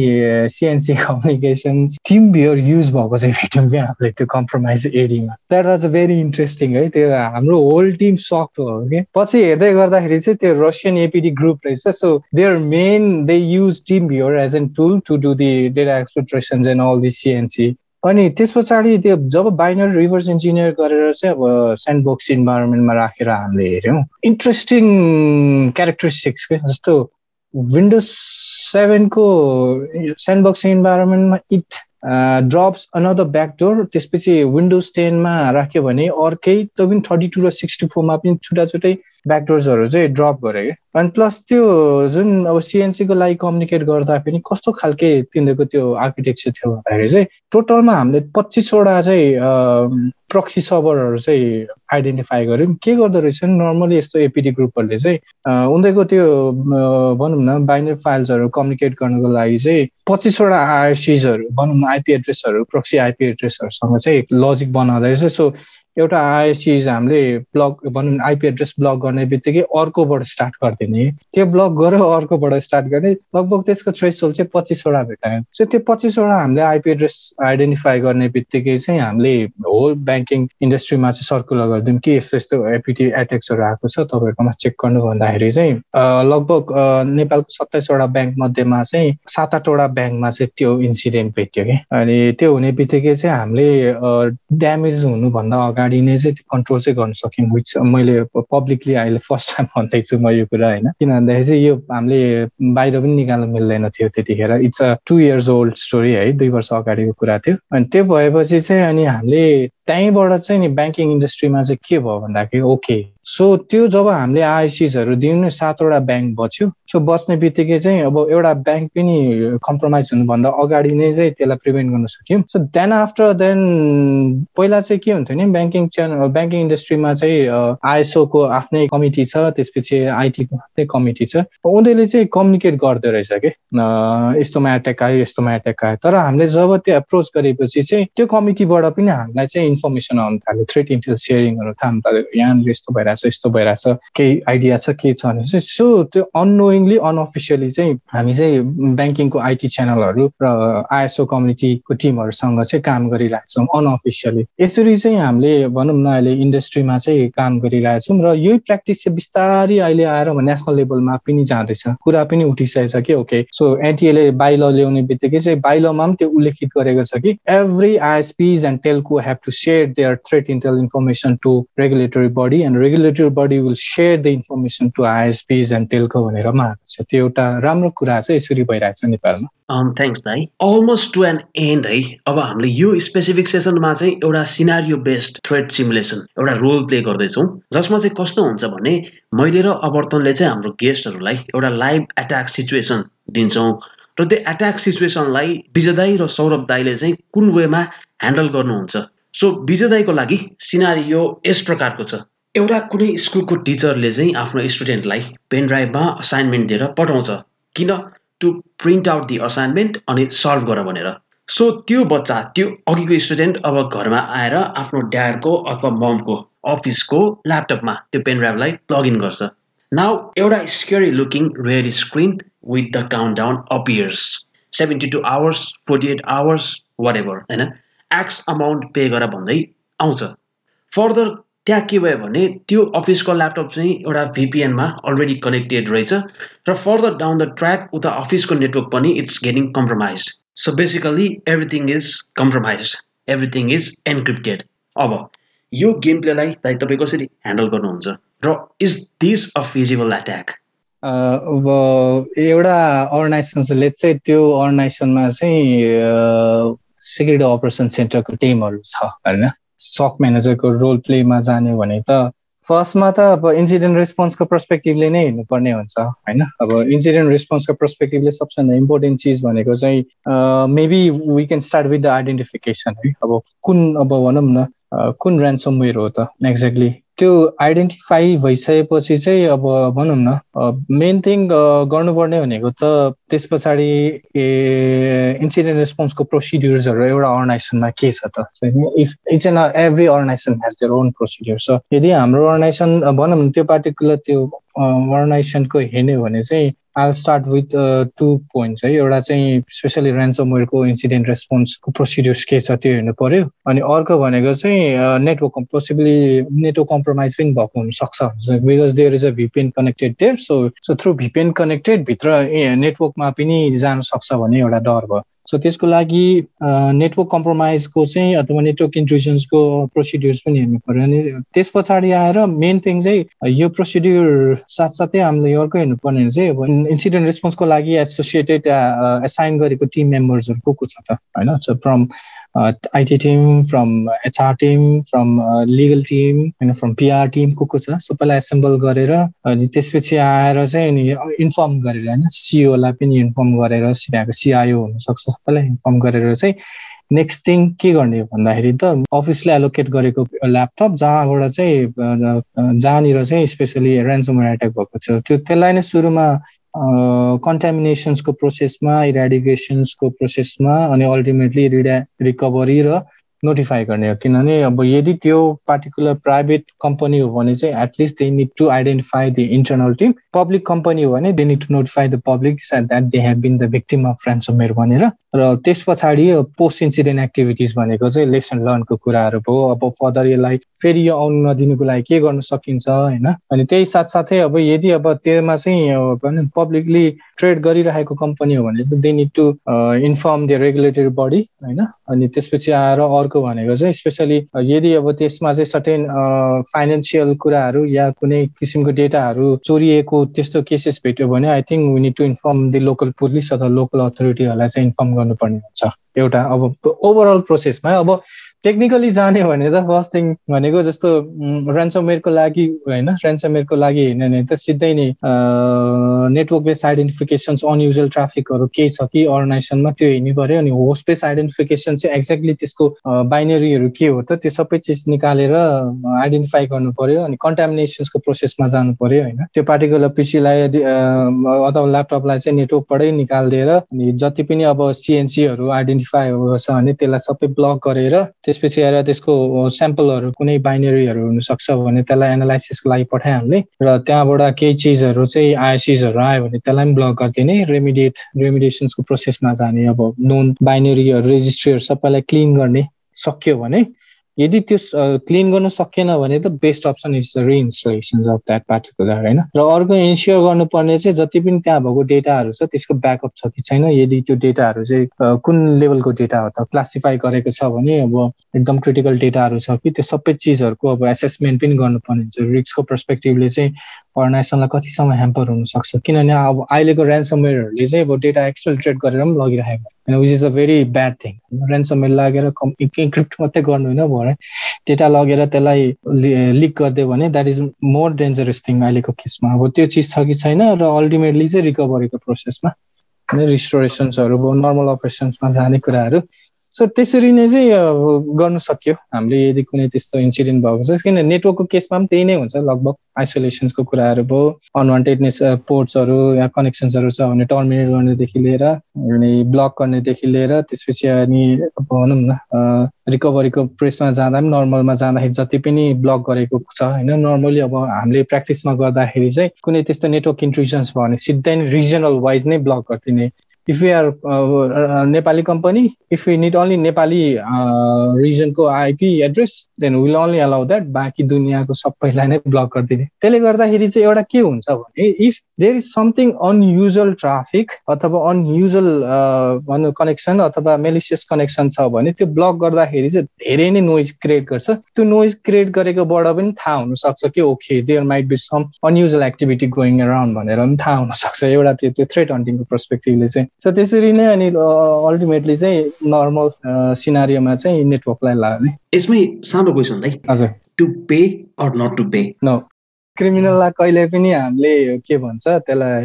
CNC communication TeamViewer use भएको चाहिँ भेट्यौँ क्या हामीले त्यो कम्प्रोमाइज एरियामा that was a very interesting है त्यो हाम्रो होल टिम सक्ट हो कि पछि हेर्दै गर्दाखेरि चाहिँ त्यो रसियन एपिडी ग्रुप रहेछ so there main they use TeamViewer as an tool to do the data exfiltration and all the CNC अनि त्यस पछाडि त्यो जब बाइनर रिभर्स इन्जिनियर गरेर चाहिँ अब सेन्ड बक्स इन्भाइरोमेन्टमा राखेर हामीले हेऱ्यौँ। इन्ट्रेस्टिङ क्यारेक्टरिस्टिक्स के? जस्तो विन्डोज सेभेनको सेन्ड बक्स इन्भाइरोमेन्टमा इट ड्रप्स अनदर ब्याकडोर त्यसपछि विन्डोज टेनमा राख्यो भने अर्कै त्यो पनि थर्टी टू र सिक्सटी फोरमा पनि छुट्टा छुट्टै ब्याकडोर्सहरू चाहिँ ड्रप गरे। क्या अनि प्लस त्यो जुन अब सिएनसीको लागि कम्युनिकेट गर्दा पनि कस्तो खालके तिनीहरूको त्यो आर्किटेक्चर थियो भन्दाखेरि चाहिँ टोटलमा हामीले पच्चिसवटा चाहिँ प्रक्सी सर्भरहरू चाहिँ आइडेन्टिफाई गऱ्यौँ। के गर्दो रहेछ नर्मली यस्तो एपिडी ग्रुपहरूले चाहिँ उनीहरूको त्यो भनौँ न बाइनर फाइल्सहरू कम्युनिकेट गर्नको लागि चाहिँ पच्चिसवटा आइएससिजहरू भनौँ न आइपी एड्रेसहरू प्रक्सी आइपी एड्रेसहरूसँग चाहिँ लजिक बनाउँदा रहेछ। सो एउटा आइएससिज हामीले ब्लक भनौँ आइपी एड्रेस ब्लक गर्ने बित्तिकै अर्कोबाट स्टार्ट गरिदिने। त्यो ब्लक गरेर अर्कोबाट स्टार्ट गर्ने। लगभग त्यसको थ्रेस चाहिँ पच्चिसवटा भेटायो। सो त्यो पच्चिसवटा हामीले आइपी एड्रेस आइडेन्टिफाई गर्ने बित्तिकै चाहिँ हामीले होल ब्याङ्किङ इन्डस्ट्रीमा चाहिँ सर्कुलर गरिदिउँ कि यस्तो यस्तो एपिटी एटेक्सहरू आएको छ तपाईँहरूकोमा चेक गर्नु भन्दाखेरि चाहिँ लगभग नेपालको सत्ताइसवटा ब्याङ्क मध्येमा चाहिँ सात आठवटा ब्याङ्कमा चाहिँ त्यो इन्सिडेन्ट भेट्यो कि। अनि त्यो हुने बित्तिकै चाहिँ हामीले ड्यामेज हुनुभन्दा अगाडि अगाडि नै चाहिँ कन्ट्रोल चाहिँ गर्न सक्यौँ विच मैले पब्लिकली अहिले फर्स्ट टाइम भन्दैछु म यो कुरा होइन। किन भन्दाखेरि चाहिँ यो हामीले बाहिर पनि निकाल्नु मिल्दैन थियो त्यतिखेर। It's a two years old story है दुई वर्ष अगाडिको कुरा थियो। अनि त्यो भएपछि चाहिँ अनि हामीले त्यहीँबाट चाहिँ नि ब्याङ्किङ इन्डस्ट्रीमा चाहिँ के भयो भन्दाखेरि ओके सो त्यो जब हामीले आइसिसहरू दिउँ न सातवटा ब्याङ्क बच्यो। सो बच्ने बित्तिकै चाहिँ अब एउटा ब्याङ्क पनि कम्प्रोमाइज हुनुभन्दा अगाडि नै चाहिँ त्यसलाई प्रिभेन्ट गर्न सक्यौँ। सो देन आफ्टर देन पहिला चाहिँ के हुन्थ्यो नि ब्याङ्किङ च्यानल ब्याङ्किङ इन्डस्ट्रीमा चाहिँ आइएसओको आफ्नै कमिटी छ त्यसपछि आइटीको आफ्नै कमिटी छ। उनीहरूले चाहिँ कम्युनिकेट गर्दो रहेछ कि? यस्तोमा एट्याक आयो यस्तोमा एट्याक आयो। तर हामीले जब त्यो एप्रोच गरेपछि चाहिँ त्यो कमिटीबाट पनि हामीलाई चाहिँ इन्फर्मेसन आउनु थाल्यो। थ्रेट इन्टेल सेयरिङहरू थाहा थाल्यो। यहाँनिर यस्तो भइरहेछ यस्तो भइरहेछ। केही आइडिया छ के छ भने चाहिँ सो त्यो अननोइङली अनअफिसियली चाहिँ हामी चाहिँ ब्याङ्किङको आइटी च्यानलहरू र आइएसओ कम्युनिटीको टिमहरूसँग चाहिँ काम गरिरहेछौँ अनअफिसियली यसरी चाहिँ हामीले भनौँ न अहिले इन्डस्ट्रीमा चाहिँ काम गरिरहेछौँ र यही प्र्याक्टिस चाहिँ बिस्तारै अहिले आएर नेसनल लेभलमा पनि जाँदैछ। कुरा पनि उठिसकेको छ कि ओके सो एनटिएले बाइल ल्याउने बित्तिकै चाहिँ बाइलमा पनि त्यो उल्लेखित गरेको छ कि every ISPs and telco have to share their threat intel information to regulatory body and regulatory body will share the information to ISPs and telco भनेर मागेको छ। त्यो एउटा राम्रो कुरा चाहिँ यसरी भइरहेछ नेपालमा। थ्याङ्क्स दाई अलमोस्ट टु एन एन्ड है। अब हामीले यो स्पेसिफिक सेसनमा चाहिँ एउटा सिनारियो बेस्ड थ्रेड सिमुलेसन एउटा रोल प्ले गर्दैछौँ। जसमा चाहिँ कस्तो हुन्छ भने मैले र अवर्तनले चाहिँ हाम्रो गेस्टहरूलाई एउटा लाइभ एट्याक सिचुएसन दिन्छौँ। र त्यो एट्याक सिचुएसनलाई विजय दाई र सौरभ दाईले चाहिँ कुन वेमा ह्यान्डल गर्नुहुन्छ? सो विजयदाईको लागि सिनारी यो यस प्रकारको छ। एउटा कुनै स्कुलको टिचरले चाहिँ आफ्नो स्टुडेन्टलाई पेन ड्राइभमा असाइनमेन्ट दिएर पठाउँछ। किन? To print out the assignment अनि सल्भ गर भनेर। सो त्यो बच्चा त्यो अघिको स्टुडेन्ट अब घरमा आएर आफ्नो ड्याडको अथवा ममको अफिसको ल्यापटपमा त्यो पेन ड्राइभलाई लगइन गर्छ। नाउ एउटा scary looking rare screen with the countdown appears seventy two hours forty eight hours whatever होइन? एक्स अमाउन्ट पे गर भन्दै आउँछ। फर्दर त्यहाँ के भयो भने त्यो अफिसको ल्यापटप चाहिँ एउटा भिपिएनमा अलरेडी कनेक्टेड रहेछ र फर्दर डाउन द ट्र्याक उता अफिसको नेटवर्क पनि it's getting compromise so basically everything is compromise everything is encrypted अब यो गेम प्लेलाई तपाईँ कसरी ह्यान्डल गर्नुहुन्छ? र is this a feasible attack अब एउटा अर्गनाइजेसनले चाहिँ त्यो अर्गनाइजेसनमा चाहिँ सेक्युरिटी अपरेसन सेन्टरको टिमहरू छ होइन? सक म्यानेजरको रोल प्लेमा जाने भने त फर्स्टमा त अब इन्सिडेन्ट रेस्पोन्सको पर्सपेक्टिभले नै हेर्नुपर्ने हुन्छ होइन? अब इन्सिडेन्ट रेस्पोन्सको पर्सपेक्टिभले सबभन्दा इम्पोर्टेन्ट चिज भनेको चाहिँ maybe we can start with the identification है? अब कुन अब भनौँ न कुन ऱ्यान्समवेयर हो त? एक्ज्याक्टली त्यो आइडेन्टिफाई भइसकेपछि चाहिँ अब भनौँ न मेन थिङ गर्नुपर्ने भनेको त त्यस पछाडि इन्सिडेन्ट रेस्पोन्सको प्रोसिड्युर्सहरू एउटा अर्गनाइजेसनमा के छ त? If each and every organization has their own procedure छ यदि हाम्रो अर्गनाइजेसन भनौँ न त्यो पार्टिकुलर त्यो अर्गनाइजेसनको हेर्ने भने चाहिँ I start with two points है एउटा चाहिँ स्पेसली ऱ्यान्समवेयरको इन्सिडेन्ट रेस्पोन्सको प्रोसिड्युर्स के छ त्यो हेर्नु पर्यो अनि अर्को भनेको चाहिँ नेटवर्क पोसिबली नेटवर्क कम्प्रोमाइज पनि भएको हुनसक्छ। Because there is a VPN connected there so so through VPN connected भित्र नेटवर्कमा पनि जान सक्छ भन्ने एउटा डर भयो। सो त्यसको लागि नेटवर्क कम्प्रोमाइजको चाहिँ अथवा नेटवर्क इन्ट्रुजन्सको प्रोसिड्युर्स पनि हेर्नु पऱ्यो अनि त्यस पछाडि आएर मेन थिङ चाहिँ यो प्रोसिड्युर साथसाथै हामीले अर्को हेर्नुपर्ने चाहिँ अब इन्सिडेन्ट रेस्पोन्सको लागि एसोसिएटेड एसाइन गरेको टिम मेम्बर्सहरू को को छ त? होइन? From IT team from HR team from legal team होइन फ्रम पिआर टिम को को छ सबैलाई एसेम्बल गरेर अनि त्यसपछि आएर चाहिँ अनि इन्फर्म गरेर होइन सिओलाई पनि इन्फर्म गरेर त्यहाँको सिआइओ हुनसक्छ सबैलाई इन्फर्म गरेर चाहिँ नेक्स्ट थिङ के गर्ने भन्दाखेरि त अफिसले एलोकेट गरेको ल्यापटप जहाँबाट चाहिँ जहाँनिर चाहिँ स्पेसली रेन्सम एट्याक भएको छ त्यो त्यसलाई नै सुरुमा कन्टामिनेसन्सको प्रोसेसमा इरेडिकेसन्सको प्रोसेसमा अनि अल्टिमेटली रिडा रिकभरी र नोटिफाई गर्ने हो. किनभने अब यदि त्यो पार्टिकुलर प्राइभेट कम्पनी हो भने चाहिँ at least they need to identify the internal team public company हो भने they need to notify the public that they have been the victim of ransomware भनेर. र त्यस पछाडि पोस्ट इन्सिडेन्ट एक्टिभिटिज भनेको चाहिँ लेसन लर्नको कुराहरू भयो. अब फर्दर यसलाई फेरि यो आउनु नदिनुको लागि के गर्न सकिन्छ होइन? अनि त्यही साथसाथै अब यदि अब त्यसमा चाहिँ पब्लिकली ट्रेड गरिरहेको कम्पनी हो भने they need to inform the regulatory body होइन? अनि त्यसपछि आएर अर्को भनेको चाहिँ स्पेसली यदि अब त्यसमा चाहिँ सर्टेन फाइनेन्सियल कुराहरू या कुनै किसिमको डेटाहरू चोरिएको त्यस्तो केसेस भेट्यो भने I think we need to inform the local police अथवा लोकल अथोरिटीहरूलाई चाहिँ इन्फर्म गर्नुपर्ने हुन्छ। एउटा अब ओभरअल प्रोसेसमा अब टेक्निकली जाने भने त फर्स्ट थिङ भनेको जस्तो रेन्सोमेयरको लागि होइन रेन्सोमेयरको लागि हेर्ने भने त सिधै नै नेटवर्क बेस आइडेन्टिफिकेसन अनयुजल ट्राफिकहरू केही छ कि अर्गनाइजेसनमा त्यो हेर्नु पऱ्यो। अनि होस्ट बेस आइडेन्टिफिकेसन चाहिँ एक्ज्याक्टली त्यसको बाइनेरीहरू के हो त त्यो सबै चिज निकालेर आइडेन्टिफाई गर्नु पर्यो अनि कन्टामिनेसन्सको प्रोसेसमा जानु पर्यो होइन। त्यो पार्टिकुलर पिसीलाई अथवा ल्यापटपलाई चाहिँ नेटवर्कबाटै निकालिदिएर अनि जति पनि अब सिएनसीहरू आइडेन्टिफाई छ भने त्यसलाई सबै ब्लक गरेर त्यसपछि आएर त्यसको स्याम्पलहरू कुनै बाइनेरीहरू हुनसक्छ भने त्यसलाई एनालाइसिसको लागि पठाइहाल्ने र त्यहाँबाट केही चिजहरू चाहिँ आइएसिसहरू आयो भने त्यसलाई पनि ब्लक गरिदिने रेमिडिएट रेमिडिएसन्सको प्रोसेसमा जाने अब नोन बाइनेरीहरू रेजिस्ट्रीहरू सबैलाई क्लिन गर्ने सक्यो भने यदि त्यो क्लिन गर्न सकेन भने त best option is reinstallation of that particular होइन? र अर्को इन्स्योर गर्नुपर्ने चाहिँ जति पनि त्यहाँ भएको डेटाहरू छ त्यसको ब्याकअप छ कि छैन? यदि त्यो डेटाहरू चाहिँ कुन लेभलको डेटा हो त क्लासिफाई गरेको छ भने अब एकदम क्रिटिकल डेटाहरू छ कि त्यो सबै चिजहरूको अब एसेसमेन्ट पनि गर्नुपर्ने हुन्छ। रिक्सको पर्सपेक्टिभले चाहिँ अर्गनाइजेसनलाई कतिसम्म ह्याम्पर हुनसक्छ? किनभने अब अहिलेको ऱ्यान्समवेयरहरूले चाहिँ अब डेटा एक्सफिल्ट्रेट गरेर पनि लगिरहेको होइन which is a very bad thing ransomware लागेर इन्क्रिप्ट मात्रै गर्नु होइन भरे डेटा लगेर त्यसलाई लिक गरिदियो भने that is more dangerous thing अहिलेको केसमा अब त्यो चिज छ कि छैन र अल्टिमेटली चाहिँ रिकभरीको प्रोसेसमा रिस्टोरेसन्सहरू नर्मल अपरेसन्समा जाने कुराहरू सो त्यसरी नै चाहिँ गर्नु सक्यो। हामीले यदि कुनै त्यस्तो इन्सिडेन्ट भएको छ किन नेटवर्कको केसमा पनि त्यही नै हुन्छ लगभग आइसोलेसन्सको कुराहरू भयो अनवान्टेडनेस पोर्ट्सहरू या कनेक्सन्सहरू छ भने टर्मिनेट गर्नेदेखि लिएर अनि ब्लक गर्नेदेखि लिएर त्यसपछि अनि भनौँ न रिकभरीको प्रेसमा जाँदा पनि नर्मलमा जाँदाखेरि जति पनि ब्लक गरेको छ होइन नर्मली अब हामीले प्र्याक्टिसमा गर्दाखेरि चाहिँ कुनै त्यस्तो नेटवर्क इन्ट्रुजन्स भयो भने सिधै रिजनल वाइज नै ब्लक गरिदिने if we are uh, Nepali company, if we need only Nepali uh, region को IP address, then we'll only allow that. बाँकी दुनियाँको सबैलाई नै ब्लक गरिदिने। त्यसले गर्दाखेरि चाहिँ एउटा के हुन्छ भने if there is something unusual traffic अथवा अनयुजल भनौँ कनेक्सन अथवा मेलिसियस कनेक्सन छ भने त्यो ब्लक गर्दाखेरि चाहिँ धेरै नै नोइज क्रिएट गर्छ। त्यो नोइज क्रिएट गरेकोबाट पनि थाहा हुनसक्छ कि okay there might be some unusual activity going around भनेर पनि थाहा हुनसक्छ। एउटा त्यो त्यो थ्रेट हन्टिङको पर्सपेक्टिभले चाहिँ। सो त्यसरी नै अनि अल्टिमेटली चाहिँ नर्मल सिनारीमा चाहिँ नेटवर्कलाई लाग्ने। यसमै सानो क्वेसन है हजुर। To pay or not to pay no क्रिमिनललाई कहिले पनि हामीले के भन्छ त्यसलाई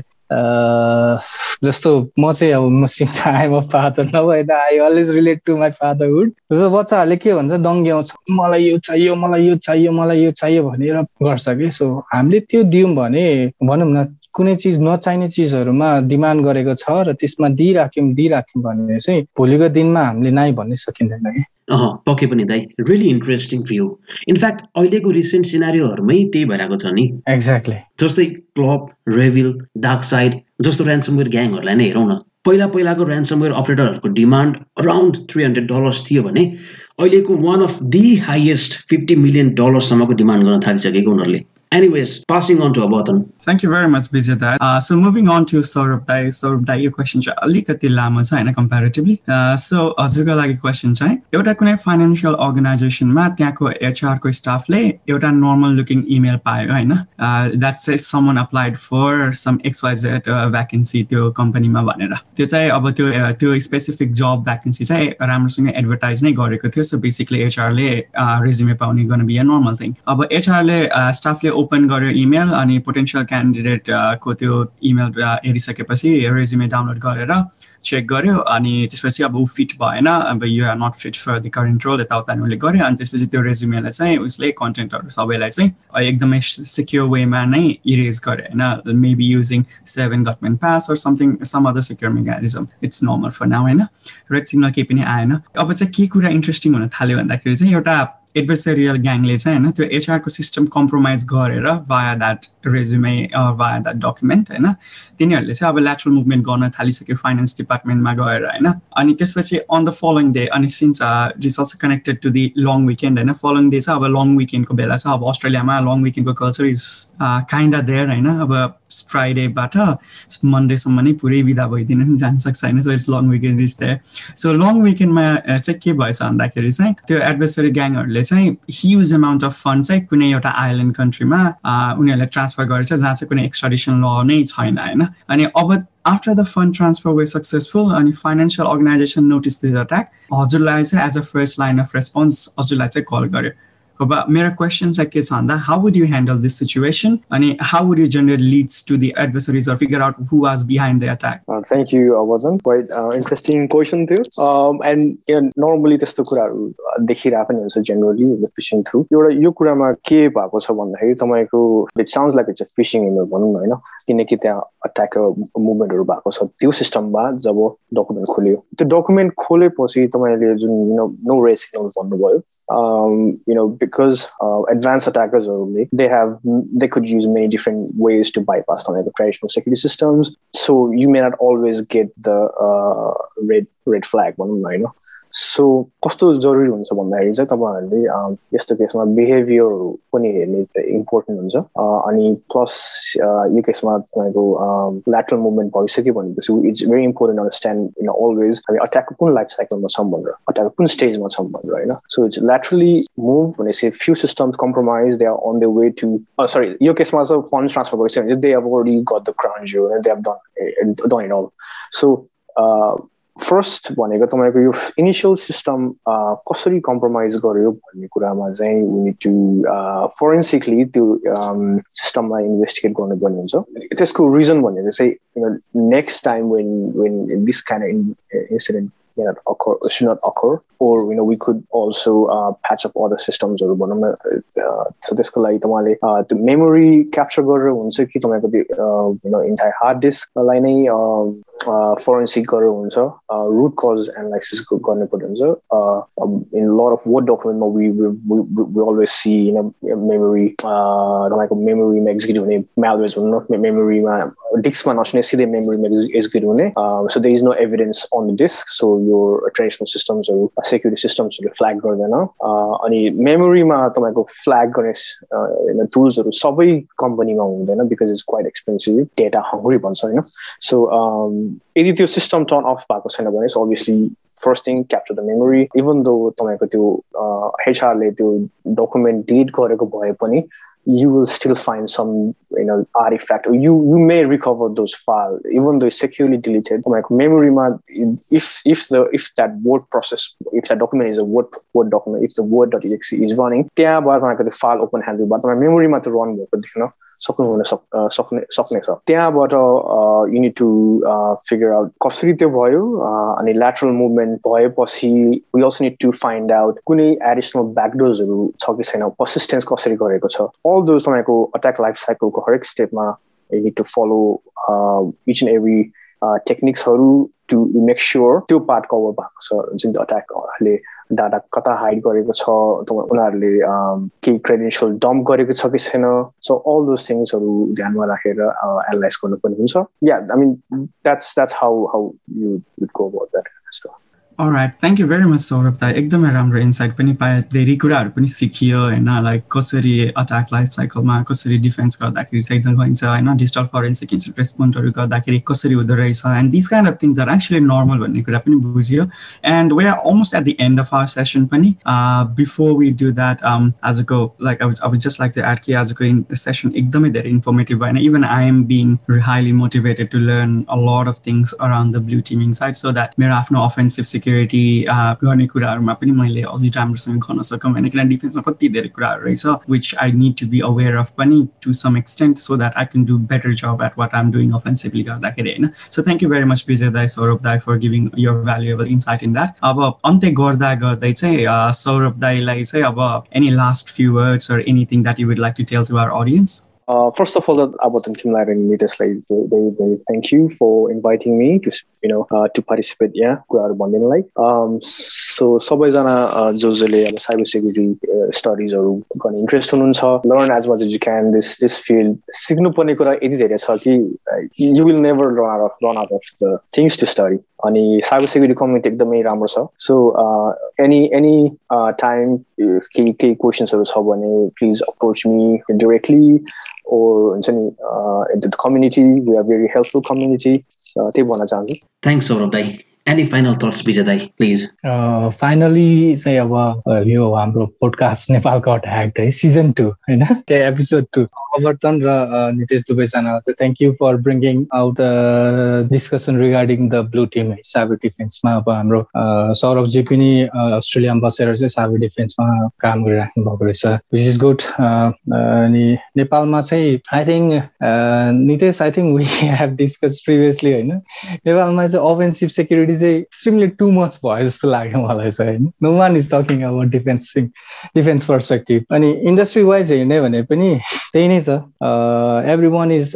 जस्तो म चाहिँ अब म सिक्छ आए म फादर नभए I always relate to my fatherhood जस्तो बच्चाहरूले के भन्छ दङ्ग्याउँछ मलाई यो चाहियो मलाई यो चाहियो मलाई यो चाहियो भनेर गर्छ कि? सो हामीले त्यो दियौँ भने भनौँ न कुनै चिज नचाहिने चिजहरूमा डिमान्ड गरेको छ र त्यसमा दिइराख्यौँ दिइराख्यौँ भने चाहिँ भोलिको दिनमा हामीले नाइ भन्नै सकिँदैन कि। पके पनि दाइ। Really interesting to you in fact अहिलेको रिसेन्ट सिनारीहरूमै त्यही भइरहेको छ नि। एक्ज्याक्टली जस्तै क्लब रेभिल डार्क साइड जस्तो ऱ्यान्समवेयर ग्याङहरूलाई नै हेरौँ न। पहिला पहिलाको ऱ्यान्समवेयर अपरेटरहरूको demand around three hundred dollars थियो भने अहिलेको one of the highest fifty million डलरसम्मको demand गर्न थालिसकेको उनीहरूले। Anyways, passing on to. Thank you very much, Vijay Dai. Uh, so moving on to Saurabh Dai. Saurabh Dai, यो question चाहिँ अलिकति लामो छ होइन कम्पेरिटिभली सो हजुरको लागि क्वेसन चाहिँ एउटा कुनै फाइनेन्सियल अर्गनाइजेसनमा त्यहाँको एचआरको स्टाफले एउटा नर्मल लुकिङ इमेल पायो होइन द्याट चाहिँ someone applied for some XYZ vacancy त्यो कम्पनीमा भनेर त्यो चाहिँ अब त्यो त्यो स्पेसिफिक जब भ्याकेन्सी चाहिँ राम्रोसँग एडभर्टाइज नै गरेको थियो सो बेसिकली एचआरले रेज्युमे पाउने गर्न बी नर्मल थिङ अब एचआरले स्टाफले ओपन गर्यो इमेल अनि पोटेन्सियल क्यान्डिडेटको त्यो इमेल हेरिसकेपछि रेज्युमे डाउनलोड गरेर चेक गर्यो अनि त्यसपछि अब ऊ फिट भएन अब you are not fit for the current role यताउता उसले गर्यो अनि त्यसपछि त्यो रेज्युमेलाई चाहिँ उसले कन्टेन्टहरू सबैलाई चाहिँ एकदमै सिक्योर वेमा नै इरेज गर्यो होइन? Maybe using seven government pass or something some other secure mechanism it's normal for now होइन? रेड सिग्नल केही पनि आएन। अब चाहिँ के कुरा इन्ट्रेस्टिङ हुन थाल्यो भन्दाखेरि चाहिँ एउटा एडभर्सरियल ग्याङले चाहिँ होइन त्यो एचआरको सिस्टम कम्प्रोमाइज गरेर via that resume via that document होइन तिनीहरूले चाहिँ अब ल्याटरल मुभमेन्ट गर्न थालिसक्यो फाइनेन्स डिपार्टमेन्टमा गएर होइन। अनि त्यसपछि अन द फलोइङ डे अनि since is also connected to the long weekend होइन फलोइङ डे चाहिँ अब लङ विकेन्डको बेला छ अब अस्ट्रेलियामा long विकेन्डको culture is kind a there होइन अब फ्राइडेबाट मन्डेसम्म नै पुरै विदा भइदिनु पनि जान सक्छ होइन? So it's long weekend is there so long विकेन्डमा चाहिँ के भएछ भन्दाखेरि चाहिँ त्यो एडभर्सरी ग्याङहरूले चाहिँ ह्युज एमाउन्ट अफ फन्ड चाहिँ कुनै एउटा आइल्यान्ड कन्ट्रीमा उनीहरूले ट्रान्सफर गरेछ जहाँ चाहिँ कुनै एक्सट्राडिसन ल नै छैन होइन? अनि अब after the fund transfer way successful अनि financial organization notice this attack हजुरलाई चाहिँ as a first line of response हजुरलाई चाहिँ कल गर्यो। अब मेरो क्वेसन चाहिँ के छ भन्दा how would you handle this situation अनि how would you generate leads to the adversaries or figure out who was behind the attack thank you अवजन quite interesting question थियो एन्ड नर्मली त्यस्तो कुराहरू देखिरहेको पनि हुन्छ जेनरली फिसिङ थ्रु एउटा यो कुरामा के भएको छ भन्दाखेरि तपाईँको it sound like it's phishing email भनौँ न होइन? किनकि त्यहाँ अट्याक मुभमेन्टहरू भएको छ। त्यो सिस्टममा जब डकुमेन्ट खोल्यो त्यो डकुमेन्ट खोलेपछि तपाईँले जुन नो रेस भन्नुभयो। You know because uh, advanced attackers only they have they could use many different ways to bypass some of the traditional security systems. So you may not always get the uh, red red flag one you know so कस्तो जरुरी हुन्छ भन्दाखेरि चाहिँ तपाईँहरूले यस्तो केसमा बिहेभियरहरू पनि हेर्ने इम्पोर्टेन्ट हुन्छ अनि प्लस यो केसमा तपाईँको ल्याटरल मुभमेन्ट भइसक्यो भनेपछि it's very important understand in always हामी अट्याकको कुन लाइफ साइकलमा छौँ भनेर अट्याकको कुन स्टेजमा छौँ भनेर होइन सो इट्स ल्याटरली मुभ भनेपछि few systems compromise they are on the way to sorry यो केसमा चाहिँ फन्ड ट्रान्सफर भइसक्यो भने चाहिँ they have already got the crown they have done done it all so first भनेको तपाईँको यो इनिसियल सिस्टम कसरी कम्प्रोमाइज गर्यो भन्ने कुरामा चाहिँ वी टु फोरेन्सिकली त्यो सिस्टमलाई इन्भेस्टिगेट गर्नुपर्ने हुन्छ त्यसको रिजन भनेको चाहिँ next time when when this kind incident may not occur, should not occur, or you know we could also uh, patch up other systems भनौँ so त्यसको लागि तपाईँले त्यो मेमोरी क्याप्चर गरेर हुन्छ कि तपाईँको त्यो इन्टायर हार्ड डिस्कलाई नै फोरेन्सिक गरेर हुन्छ रुट कज एनालाइसिस गर्नुपर्ने हुन्छ इन लट अफ वर्ड डकुमेन्टमा अलवेज सी होइन मेमोरी तपाईँको मेमोरीमा एक्जिक्युट हुने म्यालवेज हुनु मेमोरीमा डिस्कमा नसुने सिधै मेमोरीमा एक्जिक्युट हुने so they is no evidence on the disk so यो ट्रेडिसनल सिस्टम्सहरू सेक्युरिटी सिस्टम्सहरू फ्ल्याग गर्दैन अनि मेमोरीमा तपाईँको फ्ल्याग गर्ने टुल्सहरू सबै कम्पनीमा हुँदैन because it's quite expensive data hungry भन्छ होइन। सो यदि त्यो सिस्टम टर्न अफ भएको छैन भने obviously first thing capture the memory even though तपाईँको त्यो हेचआरले त्यो डकुमेन्ट डिलिट गरेको भए पनि you will still find some you know artifact or you you may recover those files even though it's securely deleted like memory if if the if that word process if that document is a word word document if the word.exe is running त्यहाँबाट तपाईँको त्यो file open ह्यान्डलबाट तपाईँ मेमोरीमा त्यो run भएको देख्न सक्नुहुन सक्ने सक्नेछ। त्यहाँबाट you need to figure out कसरी त्यो भयो अनि ल्याटरल मुभमेन्ट भएपछि we also need to find out कुनै एडिसनल ब्याकडोर्सहरू छ कि छैन पर्सिस्टेन्स कसरी गरेको छ। All those तपाईँको अट्याक लाइफ साइकलको हरेक स्टेपमा you need to follow each and every टेक्निक्सहरू to make sure त्यो पार्ट कभर भएको छ जुन अट्याकहरूले डाटा कता हाइड गरेको छ उनीहरूले केही क्रेडेन्सियल डम्प गरेको छ कि छैन? सो अल दोज थिङ्सहरू ध्यानमा राखेर एनालाइज गर्नुपर्ने हुन्छ। Yeah I mean that's that's how how you go about that right thank you very much Saurabh दाई एकदमै राम्रो इन्साइट पनि पाएँ धेरै कुराहरू पनि सिकियो होइन लाइक कसरी अट्याक लाइफ साइकलमा कसरी डिफेन्स गर्दाखेरि चाहिँ भइन्छ होइन डिजिटल फरेन्सिक रेस्पोन्डहरू गर्दाखेरि कसरी हुँदो रहेछ and this kind of things are actually normal भन्ने कुरा पनि बुझियो and we are almost at the end of our session पनि बिफोर वी डु द्याट आजको लाइक अब अब जस्ट लाइक एड कि आजको सेसन एकदमै धेरै इन्फर्मेटिभ भएन even I am being highly motivated to learn a lot of things around the blue teaming side so that मेरो आफ्नो अफेन्सिभ सेक्युरिटी गर्ने कुराहरूमा पनि मैले अझै राम्रोसँग गर्न सकौँ। होइन किनभने डिफेन्समा कति धेरै कुराहरू रहेछ which I need to be aware of पनि to some extent so that I can do better job at what I'm doing offensively गर्दाखेरि होइन। So thank you very much Vijay दाई सौरभ दाई for giving your valuable insight in that अब अन्त्य गर्दा गर्दै चाहिँ सौरभ दाईलाई चाहिँ अब any last few words or anything that you would like to tell to our audience Uh, first of all, like they, they thank you for inviting me to know uh, to participate. Yeah, like um so सबैजना जो जसले अब cyber security स्टडिजहरू गर्ने interest हुनुहुन्छ learn as much as you can this this field सिक्नुपर्ने कुरा यति धेरै छ कि you will never run out of run out of the things to study अनि साइबर सेक्युरिटी कम्युनिटी एकदमै राम्रो छ सो एनी एनी टाइम केही केही क्वेसन्सहरू छ भने please approach me directly or into the community. We are very helpful community. त्यही भन्न चाहन्छु सौरभ दाई एनी फाइनल थट्स विजय दाई प्लिज फाइनली चाहिँ अब यो हाम्रो पोडकास्ट नेपालको ह्याक्ड है सिजन टू होइन त्यो एपिसोड टू अवर्तन र नितेश दुवैजनालाई चाहिँ thank you for bringing out discussion regarding the blue team है साइबर डिफेन्समा अब हाम्रो सौरभजी पनि अस्ट्रेलियामा बसेर चाहिँ साइबर डिफेन्समा काम गरिराख्नु भएको रहेछ विच इज गुड अनि नेपालमा चाहिँ I think Nitesh I think we have discuss previously होइन नेपालमा चाहिँ अफेन्सिभ सेक्युरिटी चाहिँ एक्सट्रिमली टु मच भयो जस्तो लाग्यो मलाई चाहिँ होइन? No one is talking about defence defence perspective अनि इन्डस्ट्री वाइज हेर्ने भने पनि त्यही नै छ। Every one is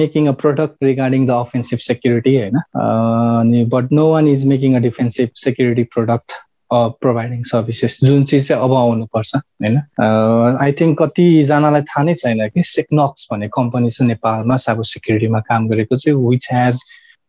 making a product regarding the offensive security होइन? अनि but no one is making a defensive security product providing services जुन चिज चाहिँ अब आउनुपर्छ होइन? आई थिङ्क कतिजनालाई थाहा नै छैन कि सेक्नक्स भन्ने कम्पनी छ नेपालमा साइबर सेक्युरिटीमा काम गरेको चाहिँ विच हेज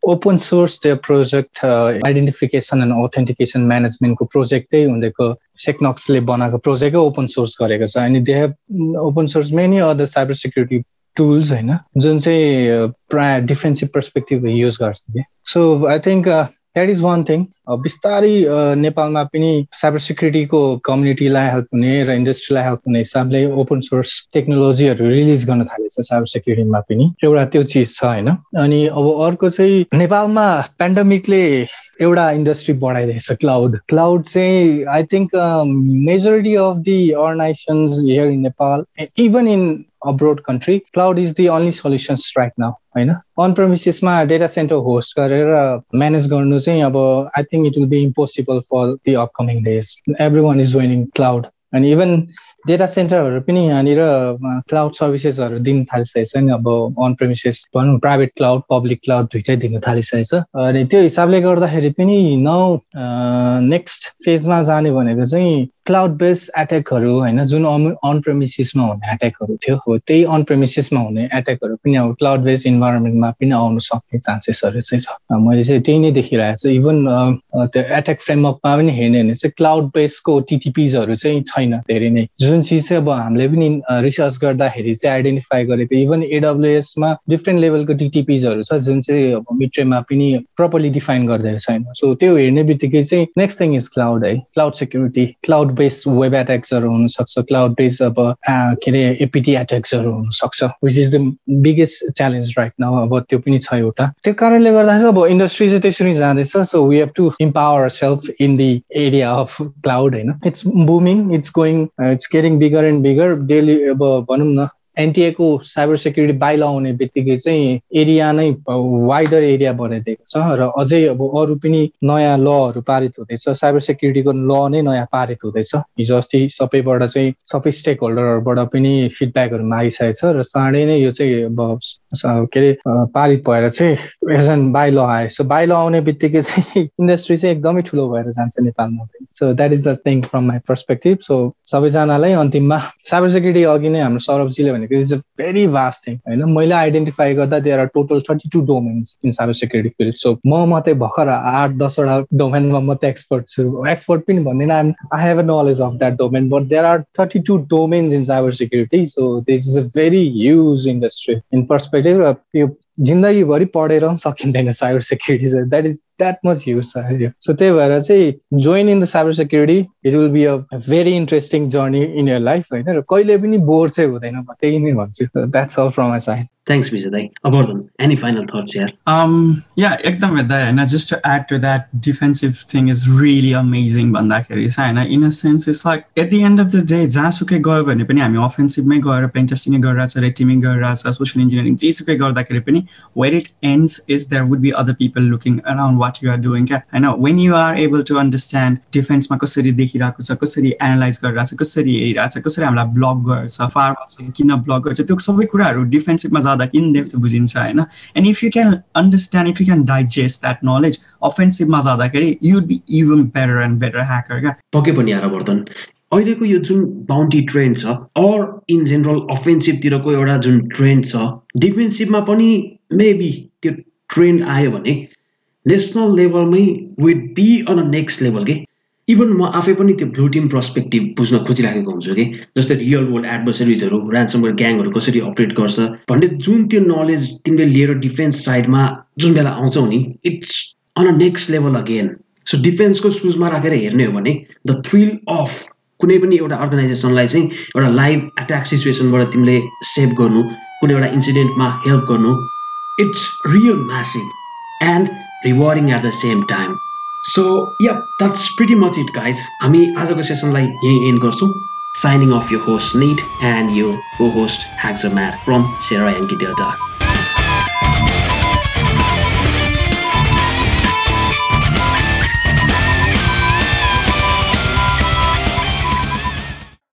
ओपन सोर्स त्यो प्रोजेक्ट आइडेन्टिफिकेसन एन्ड अथेन्टिकेसन म्यानेजमेन्टको प्रोजेक्टै हुँदैको सेक्नक्सले बनाएको प्रोजेक्टै ओपन सोर्स गरेको छ। अनि they have open source many other cyber security tools होइन जुन चाहिँ प्रायः डिफेन्सिभ पर्सपेक्टिभ युज गर्छ। कि so I think that is one thing बिस्तारै नेपालमा पनि साइबर सिक्युरिटीको कम्युनिटीलाई हेल्प हुने र इन्डस्ट्रीलाई हेल्प हुने हिसाबले ओपन सोर्स टेक्नोलोजीहरू रिलिज गर्न थालेछ साइबर सेक्युरिटीमा पनि। एउटा त्यो चिज छ होइन? अनि अब अर्को चाहिँ नेपालमा पेन्डेमिकले एउटा इन्डस्ट्री बढाइदिएछ क्लाउड क्लाउड चाहिँ I think majority of the organisations here in Nepal even in abroad country cloud is the only solutions right now होइन? अन प्रमिसिसमा डेटा सेन्टर होस्ट गरेर म्यानेज गर्नु चाहिँ अब I think it will be impossible for the upcoming days every one is joining cloud अनि even data सेन्टरहरू पनि यहाँनिर क्लाउड सर्भिसेसहरू दिन थालिसकेको छ नि अब अन प्रेमिसेस भनौँ प्राइभेट क्लाउड पब्लिक क्लाउड दुइटै दिन थालिसकेको छ। अनि त्यो हिसाबले गर्दाखेरि पनि नौ नेक्स्ट फेजमा जाने भनेको चाहिँ क्लाउड बेस्ड एट्याकहरू होइन जुन अन प्रेमिसिसमा हुने एट्याकहरू थियो हो त्यही अन प्रेमिसिसमा हुने एट्याकहरू पनि अब क्लाउड बेस्ड इन्भाइरोमेन्टमा पनि आउनु सक्ने चान्सेसहरू चाहिँ छ। मैले चाहिँ त्यही नै देखिरहेको छु। इभन त्यो एट्याक फ्रेमवर्कमा पनि हेर्ने भने चाहिँ क्लाउड बेस्डको टिटिपिजहरू चाहिँ छैन धेरै नै। जुन चिज चाहिँ अब हामीले पनि रिसर्च गर्दाखेरि चाहिँ आइडेन्टिफाई गरेको इभन एडब्लुएसमा डिफ्रेन्ट लेभलको टिटिपिजहरू छ जुन चाहिँ अब मिट्रेमा पनि प्रपरली डिफाइन गरिदिएको छैन सो त्यो हेर्ने बित्तिकै चाहिँ नेक्स्ट थिङ इज क्लाउड है। Cloud security cloud based web एट्याक्सहरू हुनसक्छ क्लाउड बेस्ड अब के अरे एपिटी एट्याक्सहरू हुनसक्छ which is the biggest challenge right now अब त्यो पनि छ एउटा। त्यो कारणले गर्दा चाहिँ अब इन्डस्ट्री चाहिँ त्यसरी जाँदैछ so we have to empower self in the area of cloud होइन। It's booming it's going it's getting bigger and bigger daily अब भनौँ न एनटिएको साइबर सेक्युरिटी बाइल आउने बित्तिकै चाहिँ एरिया नै वाइडर एरिया बनाइदिएको छ र अझै अब अरू पनि नयाँ लहरू पारित हुँदैछ। साइबर सेक्युरिटीको ल नै नयाँ पारित हुँदैछ। हिजो अस्ति सबैबाट चाहिँ सबै स्टेक होल्डरहरूबाट पनि फिडब्याकहरू मागिसकेको छ र चाँडै नै यो चाहिँ अब के अरे पारित भएर चाहिँ एजन बाइल आयो। सो बाइल आउने बित्तिकै चाहिँ इन्डस्ट्री चाहिँ एकदमै ठुलो भएर जान्छ नेपालमा so that is the thing from my perspective so सबैजनालाई अन्तिममा साइबर सेक्युरिटी अघि नै हाम्रो सौरभजीले भने भनेको is a very vast thing होइन? मैले आइडेन्टिफाई गर्दा there are total thirty two domains in cyber security field so म मात्रै भर्खर आठ दसवटा डोमेनमा मात्रै एक्सपर्ट छु। एक्सपर्ट पनि भन्दिनँ I have a knowledge of that domain but there are thirty two domains in cyber security so this is a very huge industry in perspective यो जिन्दगीभरि पढेर पनि सकिँदैन cyber security that is that much huge छ यो so त्यही भएर चाहिँ join in the cyber security it will be a very interesting journey in your life होइन? र कहिले पनि बोर चाहिँ हुँदैन म त्यही नै भन्छु। That's all from my side thanks Vijay दाई अब एनी फाइनल थट्स यार या एकदमै दाइ होइन? Just to add to that defensive thing is really amazing भन्दाखेरि चाहिँ होइन? In a sense is like at the end of the day जहाँसुकै गयो भने पनि हामी अफेन्सिभमै गएर पेन्टेस्टिङै गरिरहेछ रेटिमिङ गरिरहेछ सोसियल इन्जिनियरिङ जेसुकै गर्दाखेरि पनि where it ends is there would be other people looking around what you are doing क्या होइन when you are able to understand डिफेन्समा कसरी देखिरहेको छ कसरी एनालाइज गरिरहेको छ कसरी हेरिरहेको छ कसरी हामीलाई ब्लग गर्छ फार्म किन ब्लग गर्छ त्यो सबै कुराहरू डिफेन्सिभमा जाँदा इन डेप्थ बुझिन्छ होइन? And if you can understand if you can digest that knowledge अफेन्सिभमा जाँदाखेरि you be even better and better hacker क्या? पक्कै पनि आएर वर्तन अहिलेको यो जुन बााउन्टी ट्रेन्ड छ अर इन जेनरल अफेन्सिभतिरको एउटा जुन ट्रेन्ड छ डिफेन्सिभमा पनि मेबी त्यो ट्रेन्ड आयो भने national लेभलमै we'd be on a next level के इभन म आफै पनि त्यो ब्लु टिम पर्सपेक्टिभ बुझ्न खोजिराखेको हुन्छु कि जस्तै रियल वर्ल्ड एडभर्सरिजहरू ऱ्यान्समवेयर ग्याङहरू कसरी अपरेट गर्छ भन्ने जुन त्यो नलेज तिमीले लिएर डिफेन्स साइडमा जुन बेला आउँछौ नि it's on a next level again so डिफेन्सको सुजमा राखेर हेर्ने हो भने द थ्रिल अफ कुनै पनि एउटा अर्गनाइजेसनलाई चाहिँ एउटा लाइभ एट्याक सिचुएसनबाट तिमीले सेभ गर्नु कुनै एउटा इन्सिडेन्टमा हेल्प गर्नु it's real massive and rewarding at the same time so yeah that's pretty much it guys हामी आजको सेसनलाई यहीँ एन्ड गर्छौँ साइनिङ अफ यो होस्ट निट एन्ड यो को host hacks a mat from सेरा एन्की डेल्टा